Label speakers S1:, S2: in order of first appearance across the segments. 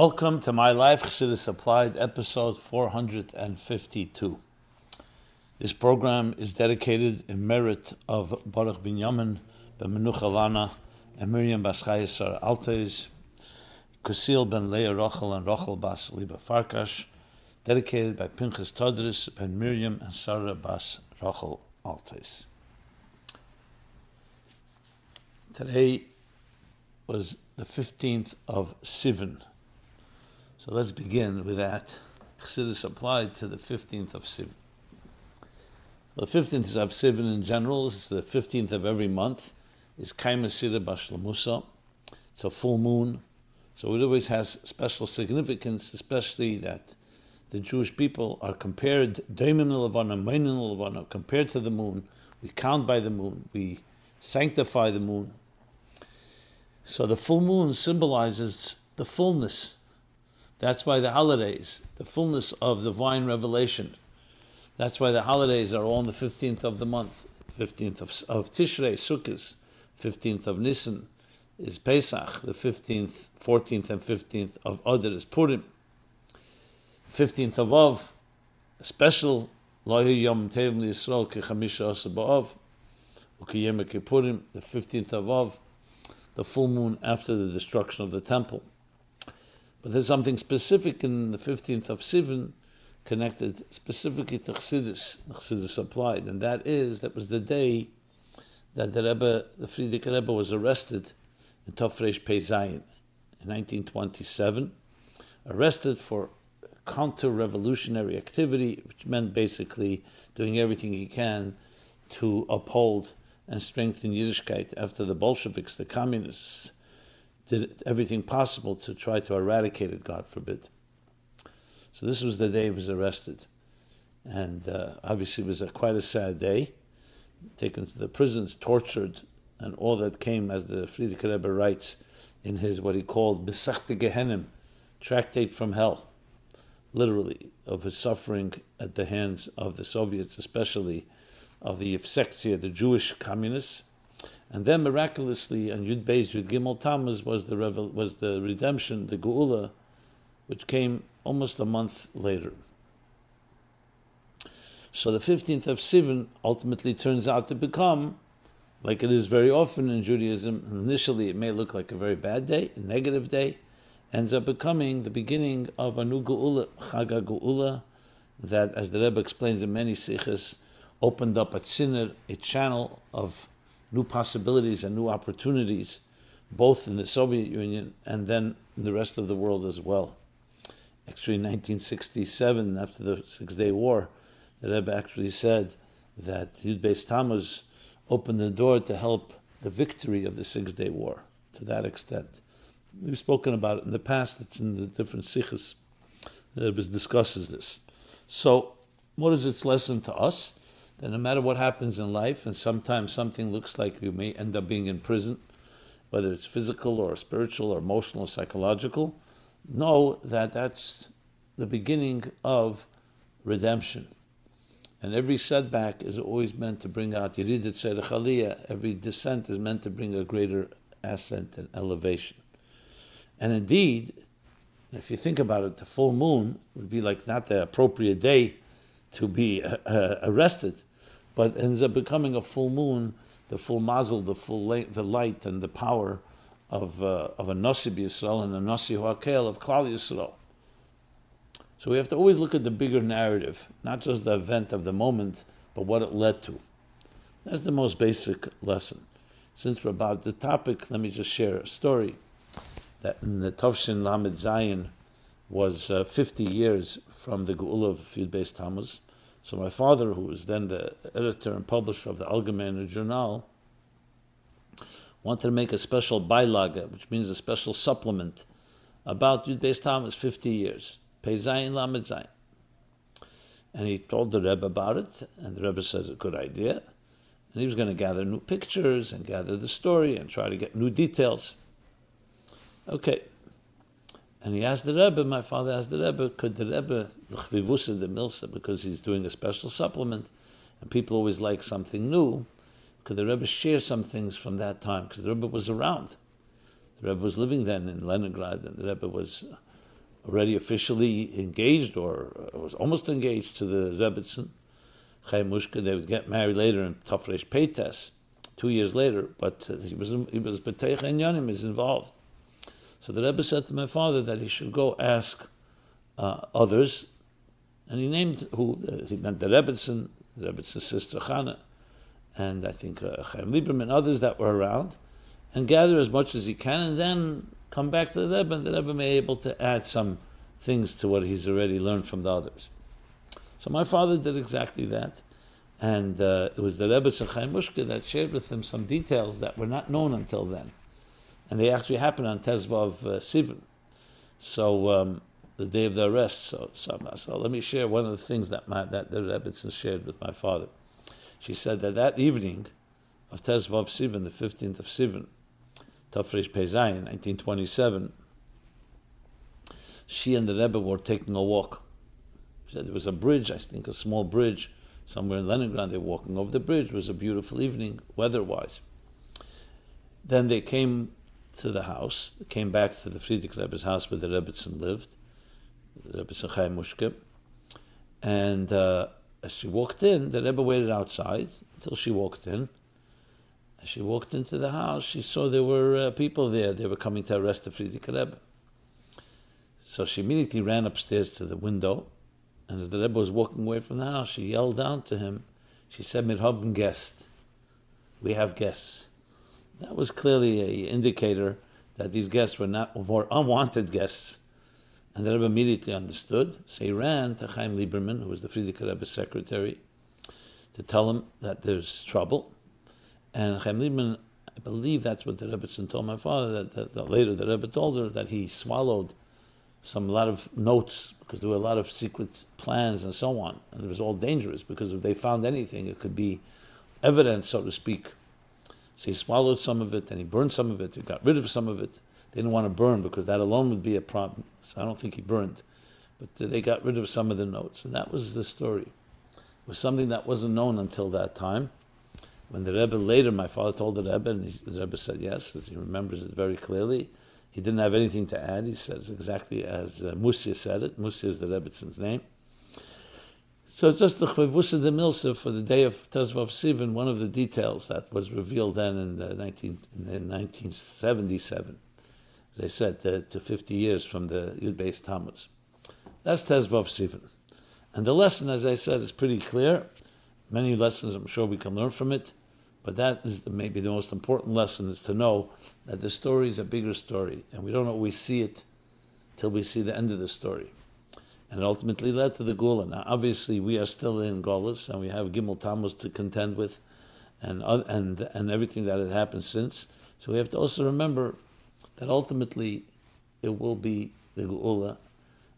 S1: Welcome to My Life Chassidus Applied, episode 452. This program is dedicated in merit of Baruch Binyamin ben Menucha Lana and Miriam Bas Chayesar Altes, Kusil ben Leah Rochel and Rochel Bas Liba Farkash, dedicated by Pinchas Todris ben Miriam and Sarah Bas Rochel Altes. Today was the 15th of Sivan, so let's begin with that. Chassidus applied to the 15th of Sivan. The 15th of Sivan in general is the 15th of every month, is Kaimasira Bashlamusa. It's a full moon. So it always has special significance, especially that the Jewish people are compared, compared to the moon. We count by the moon. We sanctify the moon. So the full moon symbolizes the fullness that's why the holidays, the fullness of the divine revelation. That's why the holidays are all on the 15th of the month. 15th of, of Tishrei, Sukkot, 15th of Nisan is Pesach, the 15th, 14th, and 15th of Adar is Purim. 15th of Av, a special Lohi Yom Tev Yisrael Kechamisha Asa Ba'av, Ukiyem Kippurim, the 15th of Av, the full moon after the destruction of the temple. But there's something specific in the 15th of Sivan connected specifically to Chassidus, Chassidus applied, and that is, that was the day that the Rebbe, the Frierdiker Rebbe was arrested in Tofresh Pei Zayin in 1927, arrested for counter-revolutionary activity, which meant basically doing everything he can to uphold and strengthen Yiddishkeit after the Bolsheviks, the communists, did everything possible to try to eradicate it, God forbid. So this was the day he was arrested. And uh, obviously it was a, quite a sad day. Taken to the prisons, tortured, and all that came, as the Frierdiker Rebbe writes in his what he called Besachte Gehenim, tractate from hell, literally, of his suffering at the hands of the Soviets, especially of the Yevsektia, the Jewish communists, and then miraculously on Yud Beis Yud Gimel Tammuz was the revel- was the redemption, the Geula, which came almost a month later. So the 15th of Sivan ultimately turns out to become, like it is very often in Judaism, initially it may look like a very bad day, a negative day, ends up becoming the beginning of a new Geula, Chaga Geula, that, as the Rebbe explains in many sikhs, opened up at Sinner a channel of new possibilities and new opportunities, both in the Soviet Union and then in the rest of the world as well. Actually, in 1967, after the Six Day War, the Rebbe actually said that Yud Beis Tammuz opened the door to help the victory of the Six Day War to that extent. We've spoken about it in the past, it's in the different sikhs. Rebbe discusses this. So, what is its lesson to us? That no matter what happens in life, and sometimes something looks like you may end up being in prison, whether it's physical or spiritual or emotional or psychological, know that that's the beginning of redemption. And every setback is always meant to bring out Yeridat Serech Every descent is meant to bring a greater ascent and elevation. And indeed, if you think about it, the full moon would be like not the appropriate day to be uh, uh arrested but ends up becoming a full moon, the full mazel, the full light, the light and the power of, uh, of a Nasi Yisrael and a Nasi Huakel of Klal Yisrael. So we have to always look at the bigger narrative, not just the event of the moment, but what it led to. That's the most basic lesson. Since we're about the topic, let me just share a story that in the Tovshin Lamed Zion was uh, 50 years from the Geula of Yud Beis Tammuz. So my father, who was then the editor and publisher of the Algemeiner Journal, wanted to make a special beilage, which means a special supplement, about Yud Beis Tammuz 50 years, Pei Zayin Lamed Zayin. And he told the Rebbe about it, and the Rebbe said, a good idea. And he was going to gather new pictures and gather the story and try to get new details. Okay, and he asked the Rebbe, my father asked the Rebbe, could the Rebbe, the Chvivusa de Milsa, because he's doing a special supplement, and people always like something new, could the Rebbe share some things from that time? Because the Rebbe was around. The Rebbe was living then in Leningrad, and the Rebbe was already officially engaged or uh, was almost engaged to the Rebbitzin, Chaya Mushka. They would get married later in Tafresh Peites, two years later, but uh, he was he was and Yanim is involved. So the Rebbe said to my father that he should go ask uh, others, and he named who he meant the Rebbitzin, the Rebbitzin's sister Chana, and I think uh, Chaim Lieberman, others that were around, and gather as much as he can, and then come back to the Rebbe, and the Rebbe may be able to add some things to what he's already learned from the others. So my father did exactly that. And uh, it was the Rebbe Chaya Mushka that shared with him some details that were not known until then. And they actually happened on Tezvav uh, Sivan. So um, the day of the arrest. So, so, so, let me share one of the things that my, that the Rebbitzin shared with my father. She said that that evening of Tezvav Sivan, the 15th of Sivan, Tafresh Pezayin, 1927, she and the Rebbe were taking a walk. She said there was a bridge, I think a small bridge, somewhere in Leningrad. They were walking over the bridge. It was a beautiful evening, weather-wise. Then they came to the house, came back to the Frierdiker Rebbe's house where the Rebbetzin lived, Rebbe Chaya Mushke. And uh, as she walked in, the Rebbe waited outside until she walked in. As she walked into the house, she saw there were uh, people there. They were coming to arrest the Frierdiker Rebbe. So she immediately ran upstairs to the window, and as the Rebbe was walking away from the house, she yelled down to him. She said, "Wir haben guest. We have guests." That was clearly an indicator that these guests were not were unwanted guests. And the Rebbe immediately understood. So he ran to Chaim Lieberman, who was the Frierdiker Rebbe's secretary, to tell him that there's trouble. And Chaim Lieberman, I believe that's what the Rebbe told my father, that, that, that later the Rebbe told her that he swallowed some a lot of notes because there were a lot of secret plans and so on, and it was all dangerous because if they found anything, it could be evidence, so to speak. So he swallowed some of it and he burned some of it. He got rid of some of it. They didn't want to burn because that alone would be a problem. So I don't think he burned, but they got rid of some of the notes, and that was the story. It was something that wasn't known until that time. When the Rebbe later, my father told the Rebbe, and he, the Rebbe said yes, as he remembers it very clearly he didn't have anything to add. He says exactly as uh, Musia said it. Musia is the Rebbitzins name. So just the Chvevusa de Milsa for the day of Tezvav Sivan, one of the details that was revealed then in, the 19, in 1977, as I said, to, to 50 years from the Yud Beis Tammuz. That's Tezvav Sivan. And the lesson, as I said, is pretty clear. Many lessons I'm sure we can learn from it. But that is the, maybe the most important lesson is to know that the story is a bigger story, and we don't always see it till we see the end of the story. And it ultimately led to the Geula. Now, obviously, we are still in Golas, and we have Gimel Tammuz to contend with, and, and, and everything that has happened since. So we have to also remember that ultimately it will be the Geula.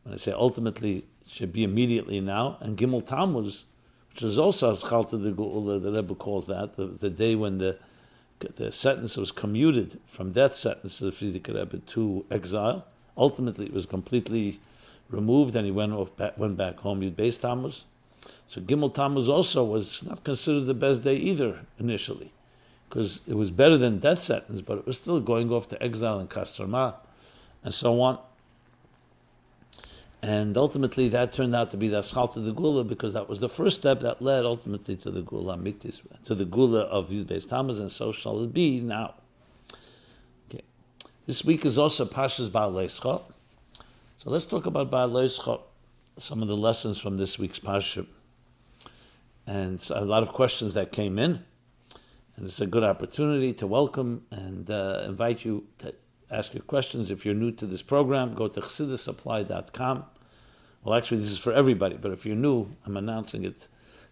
S1: When I say ultimately, it should be immediately now. And Gimel Tammuz which is also Schalta de Geula, the Rebbe calls that, the, the day when the the sentence was commuted from death sentence to the Frierdiker Rebbe to exile. Ultimately, it was completely removed, and he went off back, went back home. Yud Beis Tammuz. So Gimel Tammuz also was not considered the best day either initially, because it was better than death sentence, but it was still going off to exile in Kostroma, and so on. And ultimately, that turned out to be the Aschal to the Geula because that was the first step that led ultimately to the Geula Mitis, to the Geula of Yud Beis Tammuz, and so shall it be now. Okay. This week is also Pashas Ba'al So let's talk about Ba'al some of the lessons from this week's Pasha. And so a lot of questions that came in. And it's a good opportunity to welcome and uh, invite you to ask your questions. If you're new to this program, go to chassidusapplied.com. Well, actually, this is for everybody, but if you're new, I'm announcing it.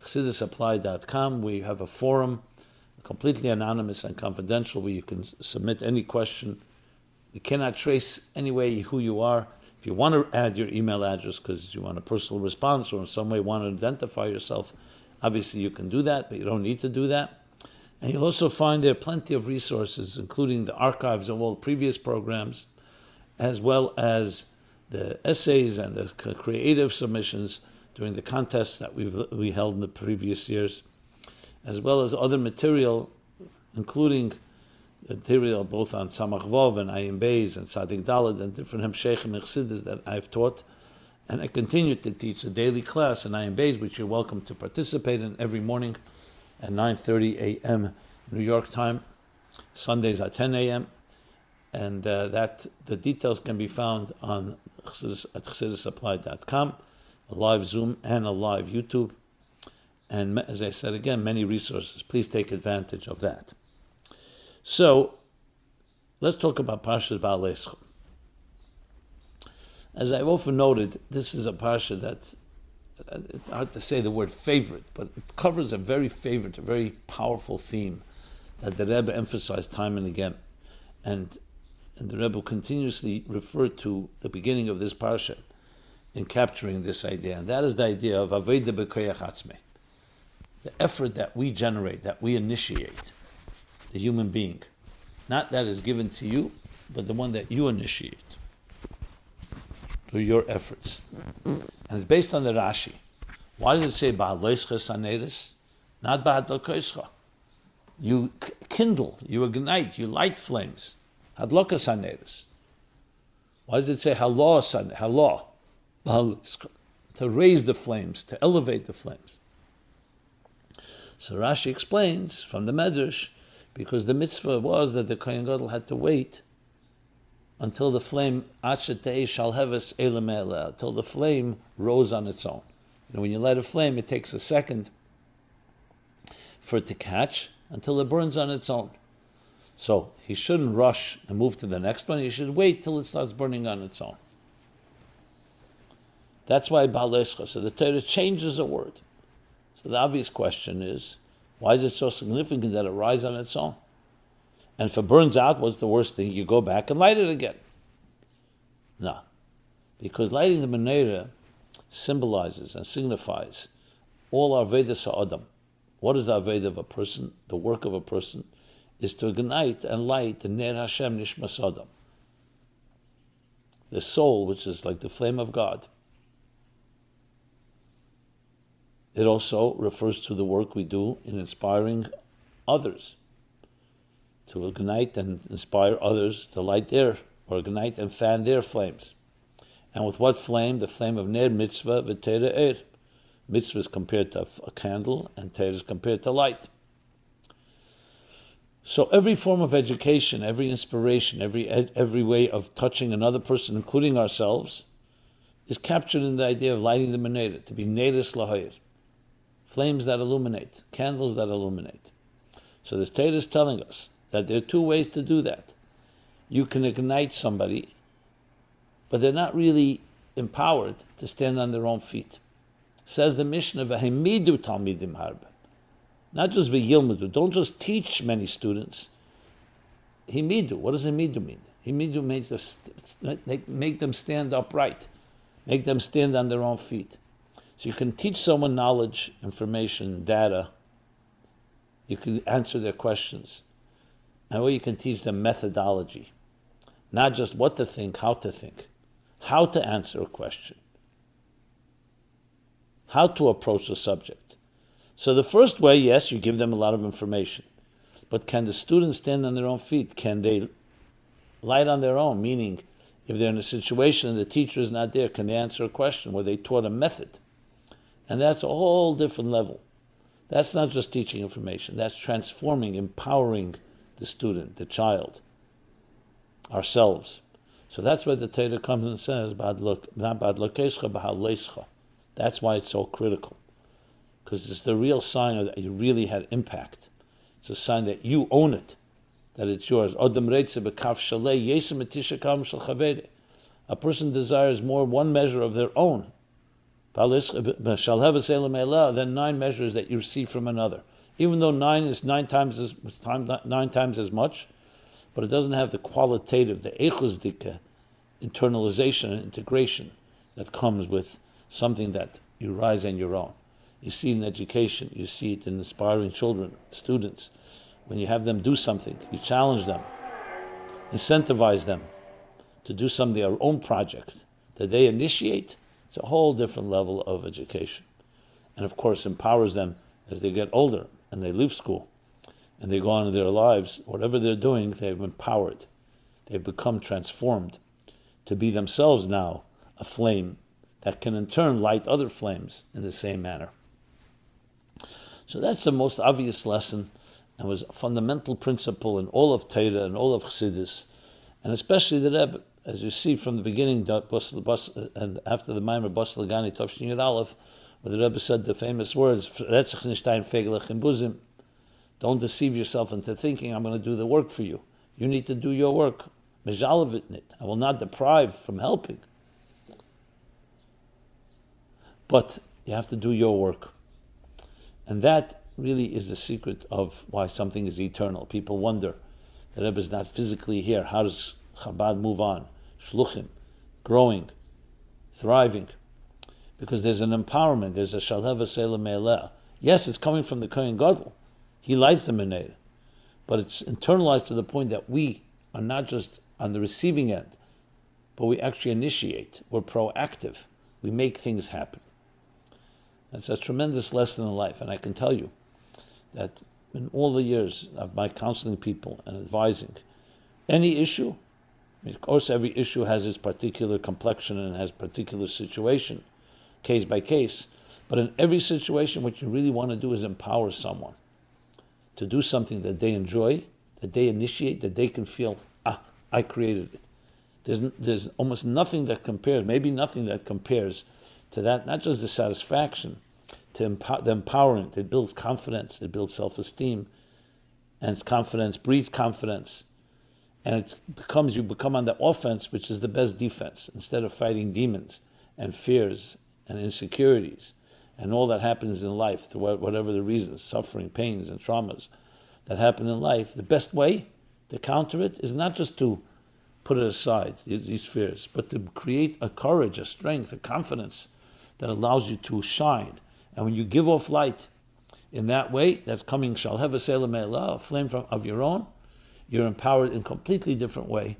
S1: chassidusapplied.com. We have a forum, completely anonymous and confidential, where you can submit any question. We cannot trace anyway who you are. If you want to add your email address because you want a personal response or in some way want to identify yourself, obviously you can do that, but you don't need to do that. And you'll also find there plenty of resources, including the archives of all previous programs, as well as the essays and the creative submissions during the contests that we've, we held in the previous years, as well as other material, including material both on Samach and Ayin Beis and Sadik Dalad and different Hemshechim and Chassidus that I've taught. And I continue to teach a daily class in Ayin Beis, which you're welcome to participate in every morning at 9.30 a.m. New York time, Sundays at 10 a.m. And uh, that the details can be found on at chassidusapplied.com, a live Zoom and a live YouTube. And as I said again, many resources. Please take advantage of that. So, let's talk about Parshas Ba'alescha. As I've often noted, this is a parsha that uh, it's hard to say the word favorite, but it covers a very favorite, a very powerful theme that the Rebbe emphasized time and again. And, and the Rebbe continuously referred to the beginning of this parsha in capturing this idea, and that is the idea of Aveda B'Koyach the effort that we generate, that we initiate, the human being. Not that is given to you, but the one that you initiate through your efforts. And it's based on the Rashi. Why does it say Ba'aloischa Saneris? Not Ba'adlokoischa. You kindle, you ignite, you light flames. Hadloka Saneris. Why does it say Halah Halah? To raise the flames, to elevate the flames. So Rashi explains from the Medrash, because the mitzvah was that the Kohen Gadol had to wait until the flame until the flame rose on its own. You know, when you light a flame, it takes a second for it to catch until it burns on its own. So he shouldn't rush and move to the next one. He should wait till it starts burning on its own. That's why Balescha. So the Torah changes a word. So the obvious question is, why is it so significant that it rises on its own? And if it burns out, what's the worst thing? You go back and light it again. No. Because lighting the menorah symbolizes and signifies all our Vedas Adam. What is the Aveda of a person? The work of a person is to ignite and light the Ner Hashem Nishmas Adam. The soul, which is like the flame of God. It also refers to the work we do in inspiring others, to ignite and inspire others to light their, or ignite and fan their flames. And with what flame? The flame of Ner Mitzvah V'Tera Er. Mitzvah is compared to a candle, and Torah is compared to light. So every form of education, every inspiration, every every way of touching another person, including ourselves, is captured in the idea of lighting the menorah, to be nedis lahayir flames that illuminate, candles that illuminate. So the Torah is telling us that there are two ways to do that. You can ignite somebody, but they're not really empowered to stand on their own feet. Says the Mishnah, "V'hemidu talmidim harb." Not just v'yilmudu. Don't just teach many students. Himidu. What does himidu mean? Himidu means to make them stand upright, make them stand on their own feet. So you can teach someone knowledge, information, data. You can answer their questions. And you can teach them methodology. Not just what to think, how to think, how to answer a question, how to approach a subject. So the first way, yes, you give them a lot of information. But can the students stand on their own feet? Can they light on their own? Meaning, if they're in a situation and the teacher is not there, can they answer a question where they taught a method? And that's a whole different level. That's not just teaching information, that's transforming, empowering the student, the child, ourselves. So that's why the Torah comes and says, That's why it's so critical. Because it's the real sign that you really had impact. It's a sign that you own it, that it's yours. A person desires more one measure of their own Uh, than nine measures that you receive from another. Even though nine is nine times as nine times as much, but it doesn't have the qualitative, the echuzdika, internalization and integration that comes with something that you rise on your own. You see it in education, you see it in inspiring children, students. When you have them do something, you challenge them, incentivize them to do something, their own project that they initiate it's a whole different level of education. And of course, empowers them as they get older and they leave school and they go on in their lives, whatever they're doing, they've empowered. They've become transformed to be themselves now a flame that can in turn light other flames in the same manner. So that's the most obvious lesson and was a fundamental principle in all of Torah and all of Chassidus, and especially the Rebbe, as you see from the beginning, and after the Maimer Bas Lagani Tovshin Yud Aleph, where the Rebbe said the famous words, don't deceive yourself into thinking I'm going to do the work for you. You need to do your work. I will not deprive from helping. But you have to do your work. And that really is the secret of why something is eternal. People wonder, the Rebbe is not physically here. How does Chabad move on? Shluchim, growing, thriving. Because there's an empowerment, there's a Shalheva Selah Yes, it's coming from the Kohen Gadol. He lights the Menorah. But it's internalized to the point that we are not just on the receiving end, but we actually initiate. We're proactive. We make things happen. That's a tremendous lesson in life. And I can tell you that in all the years of my counseling people and advising, any issue, of course, every issue has its particular complexion and has particular situation, case by case. But in every situation, what you really want to do is empower someone to do something that they enjoy, that they initiate, that they can feel, ah, I created it. There's, there's almost nothing that compares, maybe nothing that compares to that, not just the satisfaction, to empower, the empowerment. It builds confidence, it builds self esteem, and confidence breeds confidence. And it becomes, you become on the offense, which is the best defense, instead of fighting demons and fears and insecurities and all that happens in life, through whatever the reasons, suffering, pains, and traumas that happen in life, the best way to counter it is not just to put it aside, these fears, but to create a courage, a strength, a confidence that allows you to shine. And when you give off light in that way, that's coming, shall have a a flame from, of your own, you're empowered in a completely different way,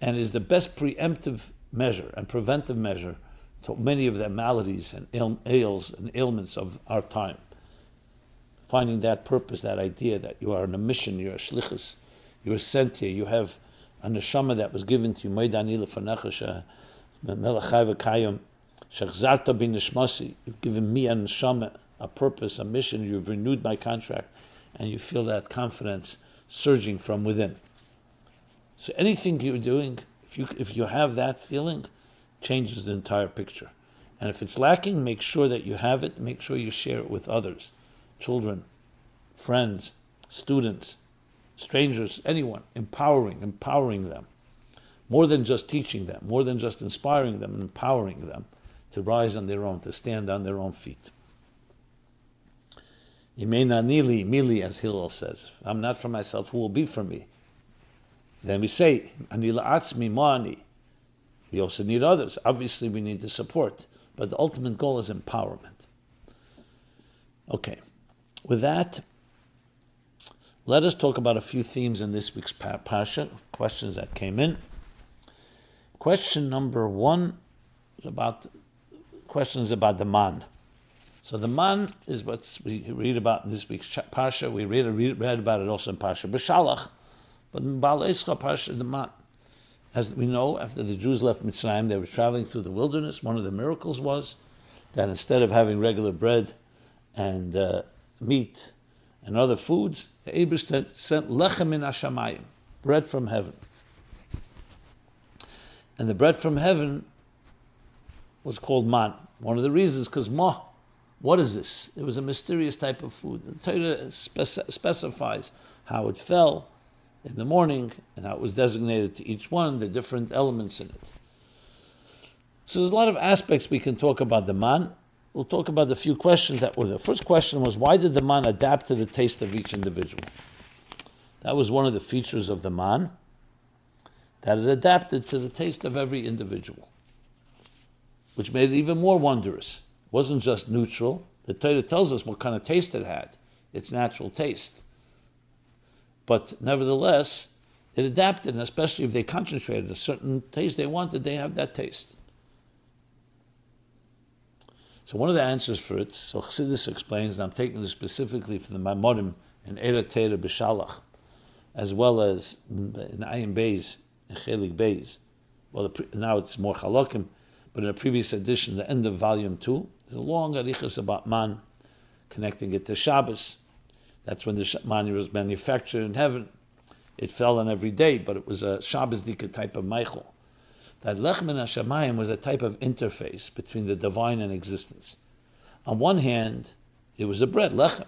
S1: and is the best preemptive measure and preventive measure to many of the maladies and ail, ails and ailments of our time. Finding that purpose, that idea that you are on a mission, you're a shlichus, you're sent here, you have a neshama that was given to you, shachzarta uh, bin you've given me a neshama, a purpose, a mission, you've renewed my contract, and you feel that confidence surging from within. So anything you're doing, if you, if you have that feeling, changes the entire picture. And if it's lacking, make sure that you have it, make sure you share it with others children, friends, students, strangers, anyone, empowering, empowering them. More than just teaching them, more than just inspiring them, empowering them to rise on their own, to stand on their own feet. Imena nili, mili, as Hillel says. I'm not for myself, who will be for me? Then we say, Anila atzmi ma'ani. We also need others. Obviously, we need the support, but the ultimate goal is empowerment. Okay, with that, let us talk about a few themes in this week's parsha, questions that came in. Question number one is about questions about the man. So the man is what we read about in this week's parsha. We read, read about it also in parsha B'Shalach, but in Baal parsha the man. As we know, after the Jews left Mitzrayim, they were traveling through the wilderness. One of the miracles was that instead of having regular bread and uh, meat and other foods, the sent lechem in Hashamayim, bread from heaven. And the bread from heaven was called man. One of the reasons, because ma, what is this? It was a mysterious type of food. The Torah specifies how it fell, in the morning and how it was designated to each one, the different elements in it. So there's a lot of aspects we can talk about the man. We'll talk about the few questions that were. The first question was why did the man adapt to the taste of each individual? That was one of the features of the man, that it adapted to the taste of every individual, which made it even more wondrous. Wasn't just neutral. The Torah tells us what kind of taste it had, its natural taste. But nevertheless, it adapted, and especially if they concentrated a certain taste they wanted, they have that taste. So one of the answers for it, so Chassidus explains, and I'm taking this specifically from the Maimorim in Eretera B'Shalach, as well as in Ayin Beis, in Chelik Beis. Well, now it's more Chalokim, but in a previous edition, the end of volume two, there's a long arichas about man, connecting it to Shabbos. That's when the man was manufactured in heaven. It fell on every day, but it was a Shabbos Dika type of Michael. That Lechem Hashemayim was a type of interface between the divine and existence. On one hand, it was a bread, lechem,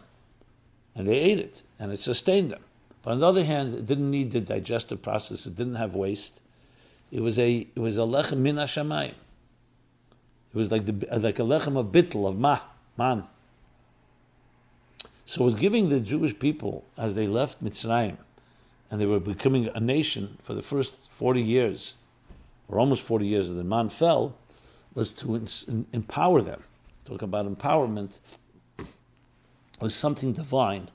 S1: and they ate it, and it sustained them. But on the other hand, it didn't need the digestive process; it didn't have waste. It was a it was a lechem min hashamayim. It was like the like a lechem of bittel of ma man. So it was giving the Jewish people as they left Mitzrayim, and they were becoming a nation for the first forty years, or almost forty years of the man fell, was to empower them. Talk about empowerment was something divine.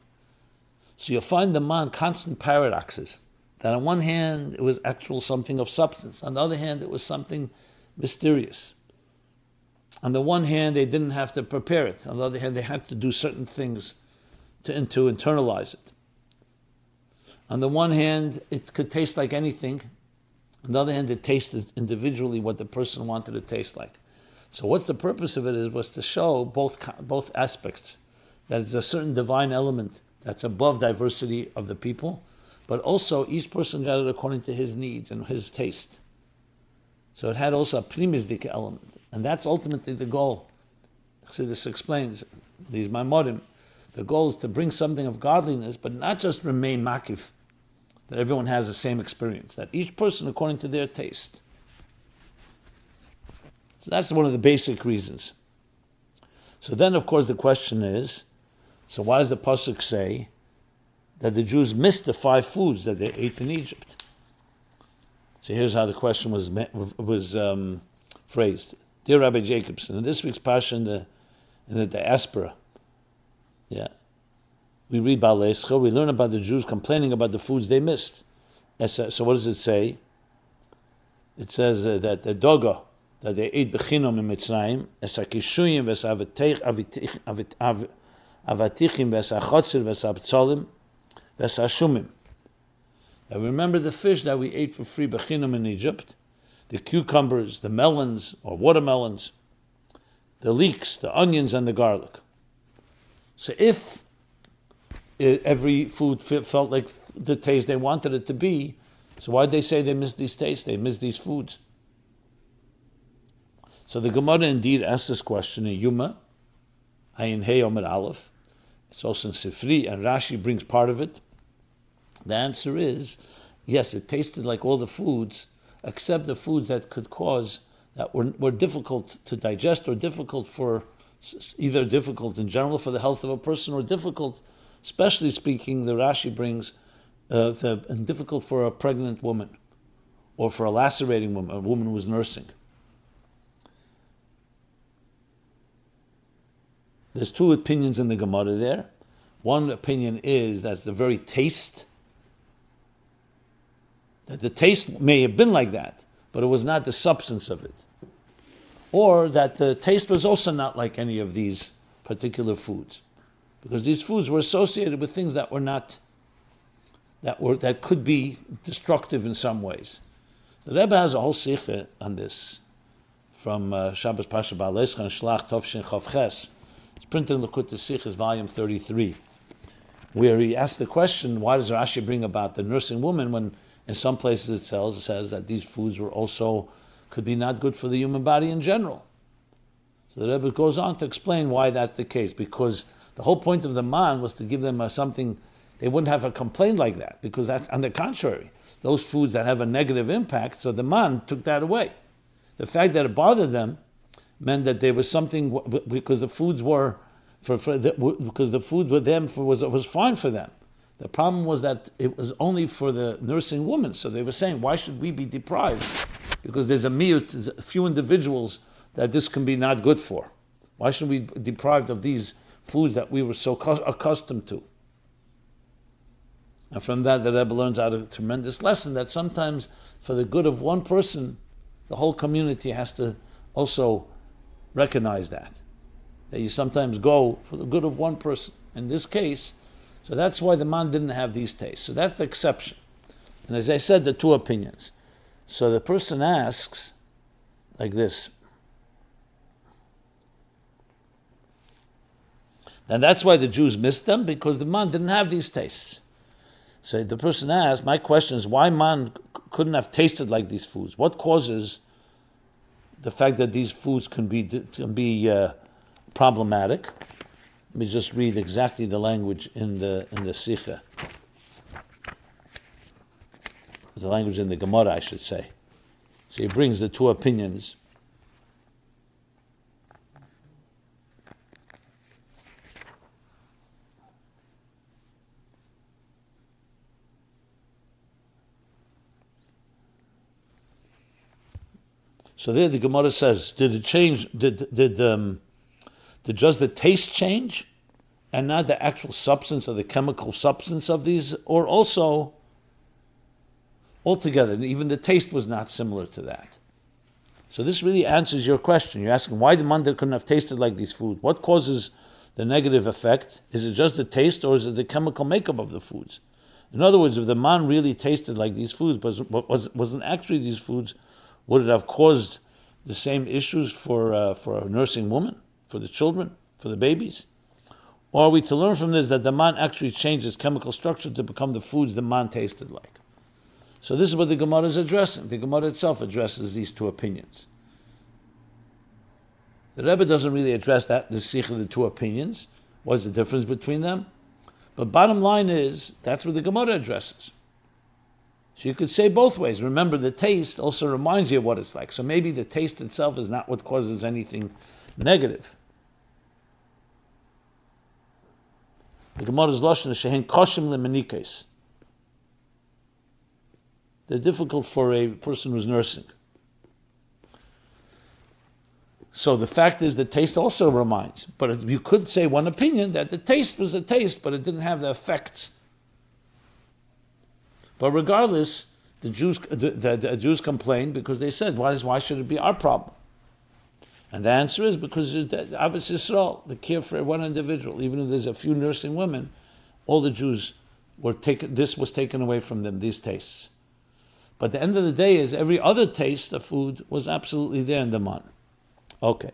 S1: So you'll find the man constant paradoxes. That on one hand it was actual something of substance, on the other hand it was something mysterious. On the one hand they didn't have to prepare it, on the other hand they had to do certain things to, to internalize it. On the one hand it could taste like anything, on the other hand it tasted individually what the person wanted to taste like. So what's the purpose of it is was to show both both aspects that it's a certain divine element that's above diversity of the people, but also each person got it according to his needs and his taste. So it had also a primistic element, and that's ultimately the goal. So this explains these maimorim. The goal is to bring something of godliness, but not just remain makif, that everyone has the same experience, that each person according to their taste. So that's one of the basic reasons. So then, of course, the question is so why does the pasuk say that the Jews missed the five foods that they ate in Egypt? So here's how the question was was um, phrased. Dear Rabbi Jacobson, in this week's parsha in the in the diaspora, yeah, we read Balescha, we learn about the Jews complaining about the foods they missed. So what does it say? It says uh, that the doga that they ate bechinom in Mitzrayim, esakishuyim vesavetich avatichim v'esachotzer v'esabtzolim v'esashumim. Now remember the fish that we ate for free bechinum in Egypt, the cucumbers, the melons or watermelons, the leeks, the onions, and the garlic. So if every food felt like the taste they wanted it to be, so why they say they missed these tastes? They missed these foods. So the Gemara indeed asks this question in Yoma, Ayin Hey Omer Aleph. It's also in Sifri, and Rashi brings part of it. The answer is yes, it tasted like all the foods, except the foods that could cause, that were, were difficult to digest or difficult for, either difficult in general for the health of a person or difficult, especially speaking, the Rashi brings, uh, the, and difficult for a pregnant woman or for a lactating woman, a woman who was nursing. There's two opinions in the Gemara there. One opinion is that the very taste, that the taste may have been like that, but it was not the substance of it. Or that the taste was also not like any of these particular foods. Because these foods were associated with things that were not, that were that could be destructive in some ways. The Rebbe has a whole sikha on this from uh, Shabbos Pasha Ba'alescha and Shlach Tovshin Chavches It's printed in Likkutei Sichos, volume 33, where he asks the question, why does Rashi bring about the nursing woman when in some places it it says that these foods were also, could be not good for the human body in general. So the Rebbe goes on to explain why that's the case, because the whole point of the man was to give them a, something, they wouldn't have a complaint like that, because that's on the contrary. Those foods that have a negative impact, so the man took that away. The fact that it bothered them meant that there was something because the foods were for, for the, because the food with them for, was was fine for them. The problem was that it was only for the nursing woman. So they were saying, why should we be deprived? Because there's a few individuals that this can be not good for. Why should we be deprived of these foods that we were so accustomed to? And from that, the Rebbe learns out a tremendous lesson that sometimes, for the good of one person, the whole community has to also recognize that. That you sometimes go for the good of one person. In this case, So that's why the man didn't have these tastes. So that's the exception. And as I said, the two opinions. So the person asks like this. And that's why the Jews missed them, because the man didn't have these tastes. So the person asked, my question is why man couldn't have tasted like these foods? What causes the fact that these foods can be can be uh, problematic? Let me just read exactly the language in the in the Sikha. The language in the Gemara, I should say. So he brings the two opinions. So there the Gemara says, did it change, did, did, um, did just the taste change and not the actual substance or the chemical substance of these, or also altogether, even the taste was not similar to that. So this really answers your question. You're asking why the mandir couldn't have tasted like these foods. What causes the negative effect? Is it just the taste or is it the chemical makeup of the foods? In other words, if the man really tasted like these foods, but was, wasn't actually these foods, would it have caused the same issues for, uh, for a nursing woman, for the children, for the babies? Or are we to learn from this that the man actually changed chemical structure to become the foods the man tasted like? So this is what the Gemara is addressing. The Gemara itself addresses these two opinions. The Rebbe doesn't really address that, the Sikh of the two opinions. What's the difference between them? But bottom line is, that's what the Gemara addresses. So you could say both ways. Remember, the taste also reminds you of what it's like. So maybe the taste itself is not what causes anything negative. The Gemara's lashon shehen koshim lemenikes. They're difficult for a person who's nursing. So the fact is, the taste also reminds. But you could say one opinion that the taste was a taste, but it didn't have the effects but regardless, the Jews, the, the, the Jews complained because they said, why, is, why should it be our problem? And the answer is because Ahavas Yisrael, the care for one individual, even if there's a few nursing women, all the Jews were taken, this was taken away from them, these tastes. But the end of the day is every other taste of food was absolutely there in the man. Okay.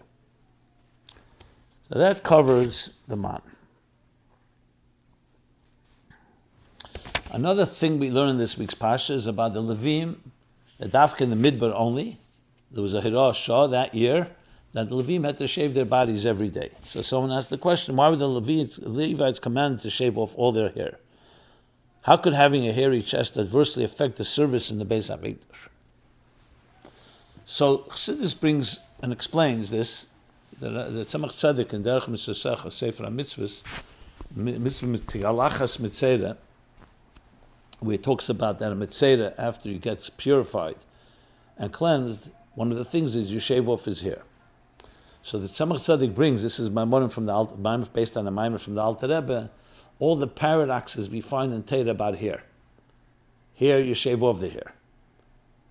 S1: So that covers the man. Another thing we learn in this week's Pasha is about the Levim, the Dafka in the Midbar only. There was a Hirah Shah that year that the Levim had to shave their bodies every day. So someone asked the question, why were the Levites, Levites commanded to shave off all their hair? How could having a hairy chest adversely affect the service in the Beis HaMikdash? So Chassidus brings and explains this, that uh, the Tzemach Tzedek in Derech Mitzvah Sefer HaMitzvahs, Mitzvah Mitzvah Mitzvah where he talks about that a metzora after he gets purified and cleansed, one of the things is you shave off his hair. So the Tzemach Tzedek brings, this is my from the based on the Maimon from the Alter Rebbe, all the paradoxes we find in Torah about hair. Here you shave off the hair,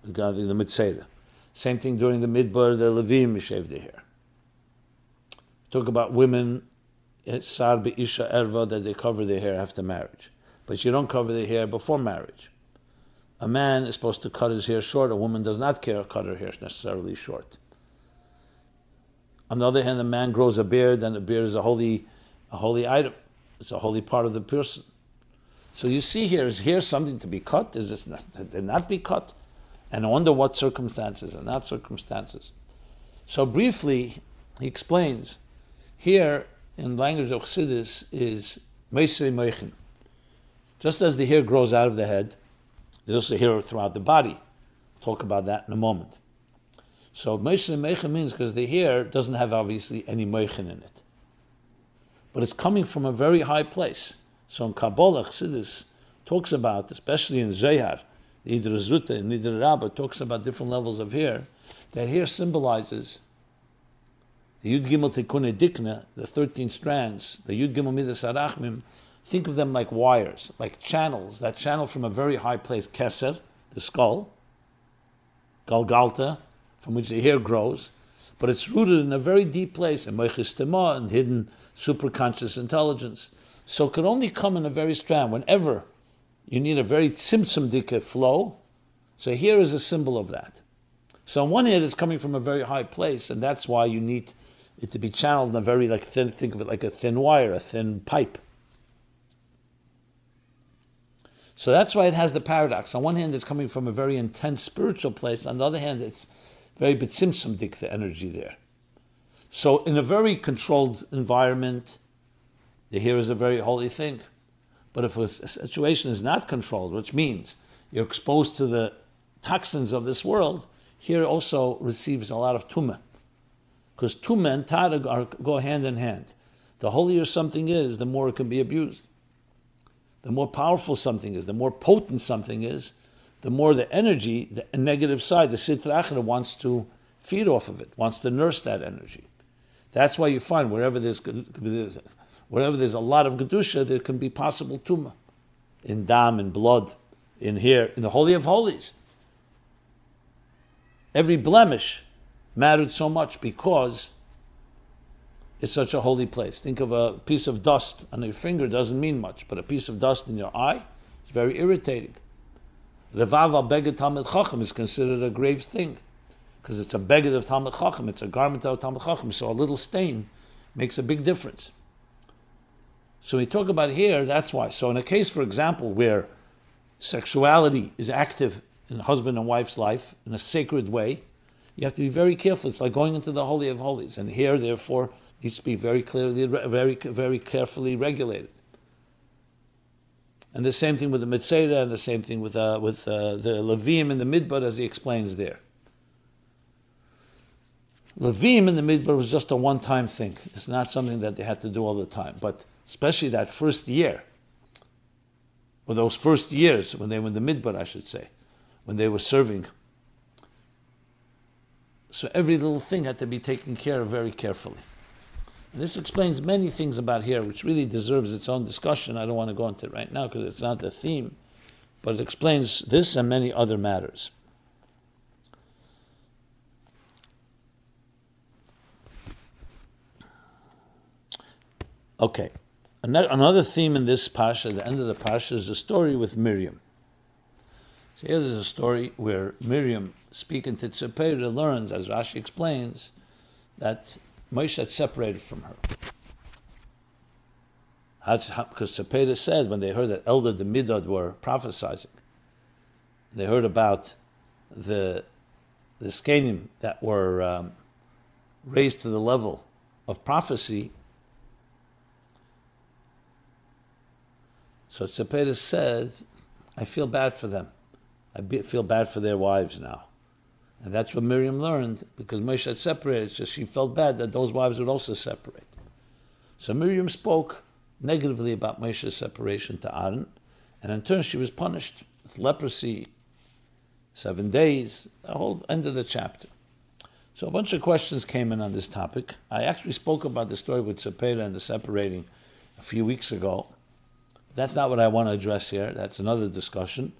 S1: regarding the metzora. Same thing during the midbar, the Levim, you shave the hair. Talk about women, eh, sar isha erva, that they cover their hair after marriage but you don't cover the hair before marriage. A man is supposed to cut his hair short. A woman does not care to cut her hair necessarily short. On the other hand, the man grows a beard, and a beard is a holy, a holy item. It's a holy part of the person. So you see here, is here something to be cut? Is this not, did not be cut? And under what circumstances and not circumstances? So briefly, he explains here in language of Chassidus is Meisei Meichin. Just as the hair grows out of the head, there's also hair throughout the body. We'll talk about that in a moment. So Moshe Meichen means because the hair doesn't have obviously any Meichen in it. But it's coming from a very high place. So in Kabbalah, Chassidus talks about, especially in Zohar, the Idra Zuta and Idra Rabbah talks about different levels of hair. That hair symbolizes the Yud Gimel Tikkun Dikna, the 13 strands, the Yud Gimel Midas Arachmim, Think of them like wires, like channels that channel from a very high place, Keser, the skull, Galgalta, from which the hair grows, but it's rooted in a very deep place, in Meichis and hidden superconscious intelligence. So it could only come in a very strand. Whenever you need a very tzimtzum dike flow, so here is a symbol of that. So on one hand, it's coming from a very high place, and that's why you need it to be channeled in a very like thin. Think of it like a thin wire, a thin pipe. So that's why it has the paradox. On one hand, it's coming from a very intense spiritual place. On the other hand, it's very tzimtzum dik the energy there. So in a very controlled environment, the here is a very holy thing. But if a situation is not controlled, which means you're exposed to the toxins of this world, here also receives a lot of tumah. Because tumah and tada go hand in hand. The holier something is, the more it can be abused the more powerful something is, the more potent something is, the more the energy, the negative side, the Sitra Achra wants to feed off of it, wants to nurse that energy. That's why you find wherever there's wherever there's a lot of Kedusha, there can be possible tumah. In dam, in blood, in here, in the Holy of Holies. Every blemish mattered so much because it's such a holy place. Think of a piece of dust on your finger doesn't mean much, but a piece of dust in your eye is very irritating. Revav al beged Talmud Chacham is considered a grave thing because it's a beged of Talmud Chacham, it's a garment of Talmud Chacham, so a little stain makes a big difference. So we talk about here, that's why. So in a case, for example, where sexuality is active in husband and wife's life in a sacred way, you have to be very careful. It's like going into the Holy of Holies. And here, therefore, needs to be very clearly, very, very carefully regulated. And the same thing with the Mitzvah, and the same thing with, uh, with uh, the Levim and the Midbar, as he explains there. Levim in the Midbar was just a one time thing. It's not something that they had to do all the time. But especially that first year, or those first years when they were in the Midbar, I should say, when they were serving. So every little thing had to be taken care of very carefully. This explains many things about here, which really deserves its own discussion. I don't want to go into it right now because it's not the theme, but it explains this and many other matters. Okay, another theme in this pasha, the end of the pasha, is a story with Miriam. So here there's a story where Miriam, speaking to Tzipora, learns, as Rashi explains, that Moshe had separated from her. Because Tzipora said when they heard that Eldad the Midad were prophesying, they heard about the the zekenim that were um, raised to the level of prophecy. So Tzipora said, I feel bad for them. I feel bad for their wives now. And that's what Miriam learned because Moshe had separated, so she felt bad that those wives would also separate. So Miriam spoke negatively about Moshe's separation to Aaron, and in turn she was punished with leprosy, seven days, the whole end of the chapter. So a bunch of questions came in on this topic. I actually spoke about the story with Tzipora and the separating a few weeks ago. That's not what I want to address here. That's another discussion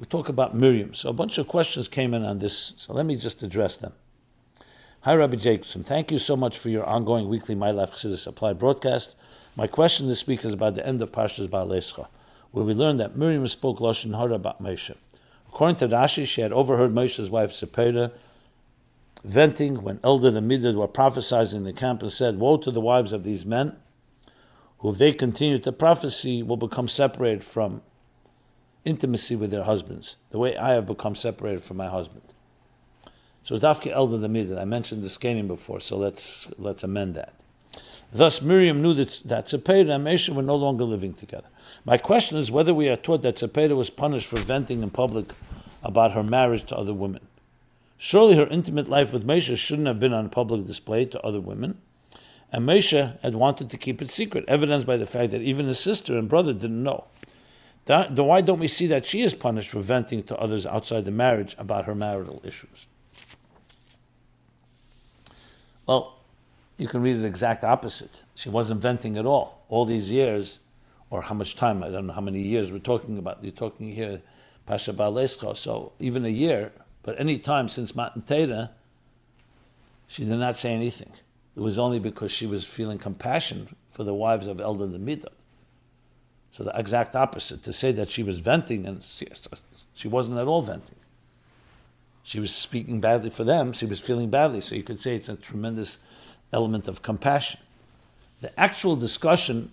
S1: we talk about Miriam. So a bunch of questions came in on this, so let me just address them. Hi, Rabbi Jacobson. Thank you so much for your ongoing weekly My Life Chassidus Applied broadcast. My question this week is about the end of Parshas Behaaloscha, where we learn that Miriam spoke Lashon Hara about Moshe. According to Rashi, she had overheard Moshe's wife Tzipora venting when Eldad and Midad were prophesying in the camp and said, Woe to the wives of these men, who if they continue to prophesy will become separated from intimacy with their husbands, the way I have become separated from my husband. So Dafke elder me that I mentioned the scanning before, so let's let's amend that. Thus Miriam knew that, that Tzipora and Moshe were no longer living together. My question is whether we are taught that Tzipora was punished for venting in public about her marriage to other women. Surely her intimate life with Moshe shouldn't have been on public display to other women. And Moshe had wanted to keep it secret, evidenced by the fact that even his sister and brother didn't know. That, why don't we see that she is punished for venting to others outside the marriage about her marital issues? Well, you can read the exact opposite. She wasn't venting at all. All these years, or how much time, I don't know how many years we're talking about. You're talking here, Pasha Behaaloscha, so even a year, but any time since Matan Torah, she did not say anything. It was only because she was feeling compassion for the wives of Eldad the Midat. So the exact opposite, to say that she was venting, and she, wasn't at all venting. She was speaking badly for them, she was feeling badly, so you could say it's a tremendous element of compassion. The actual discussion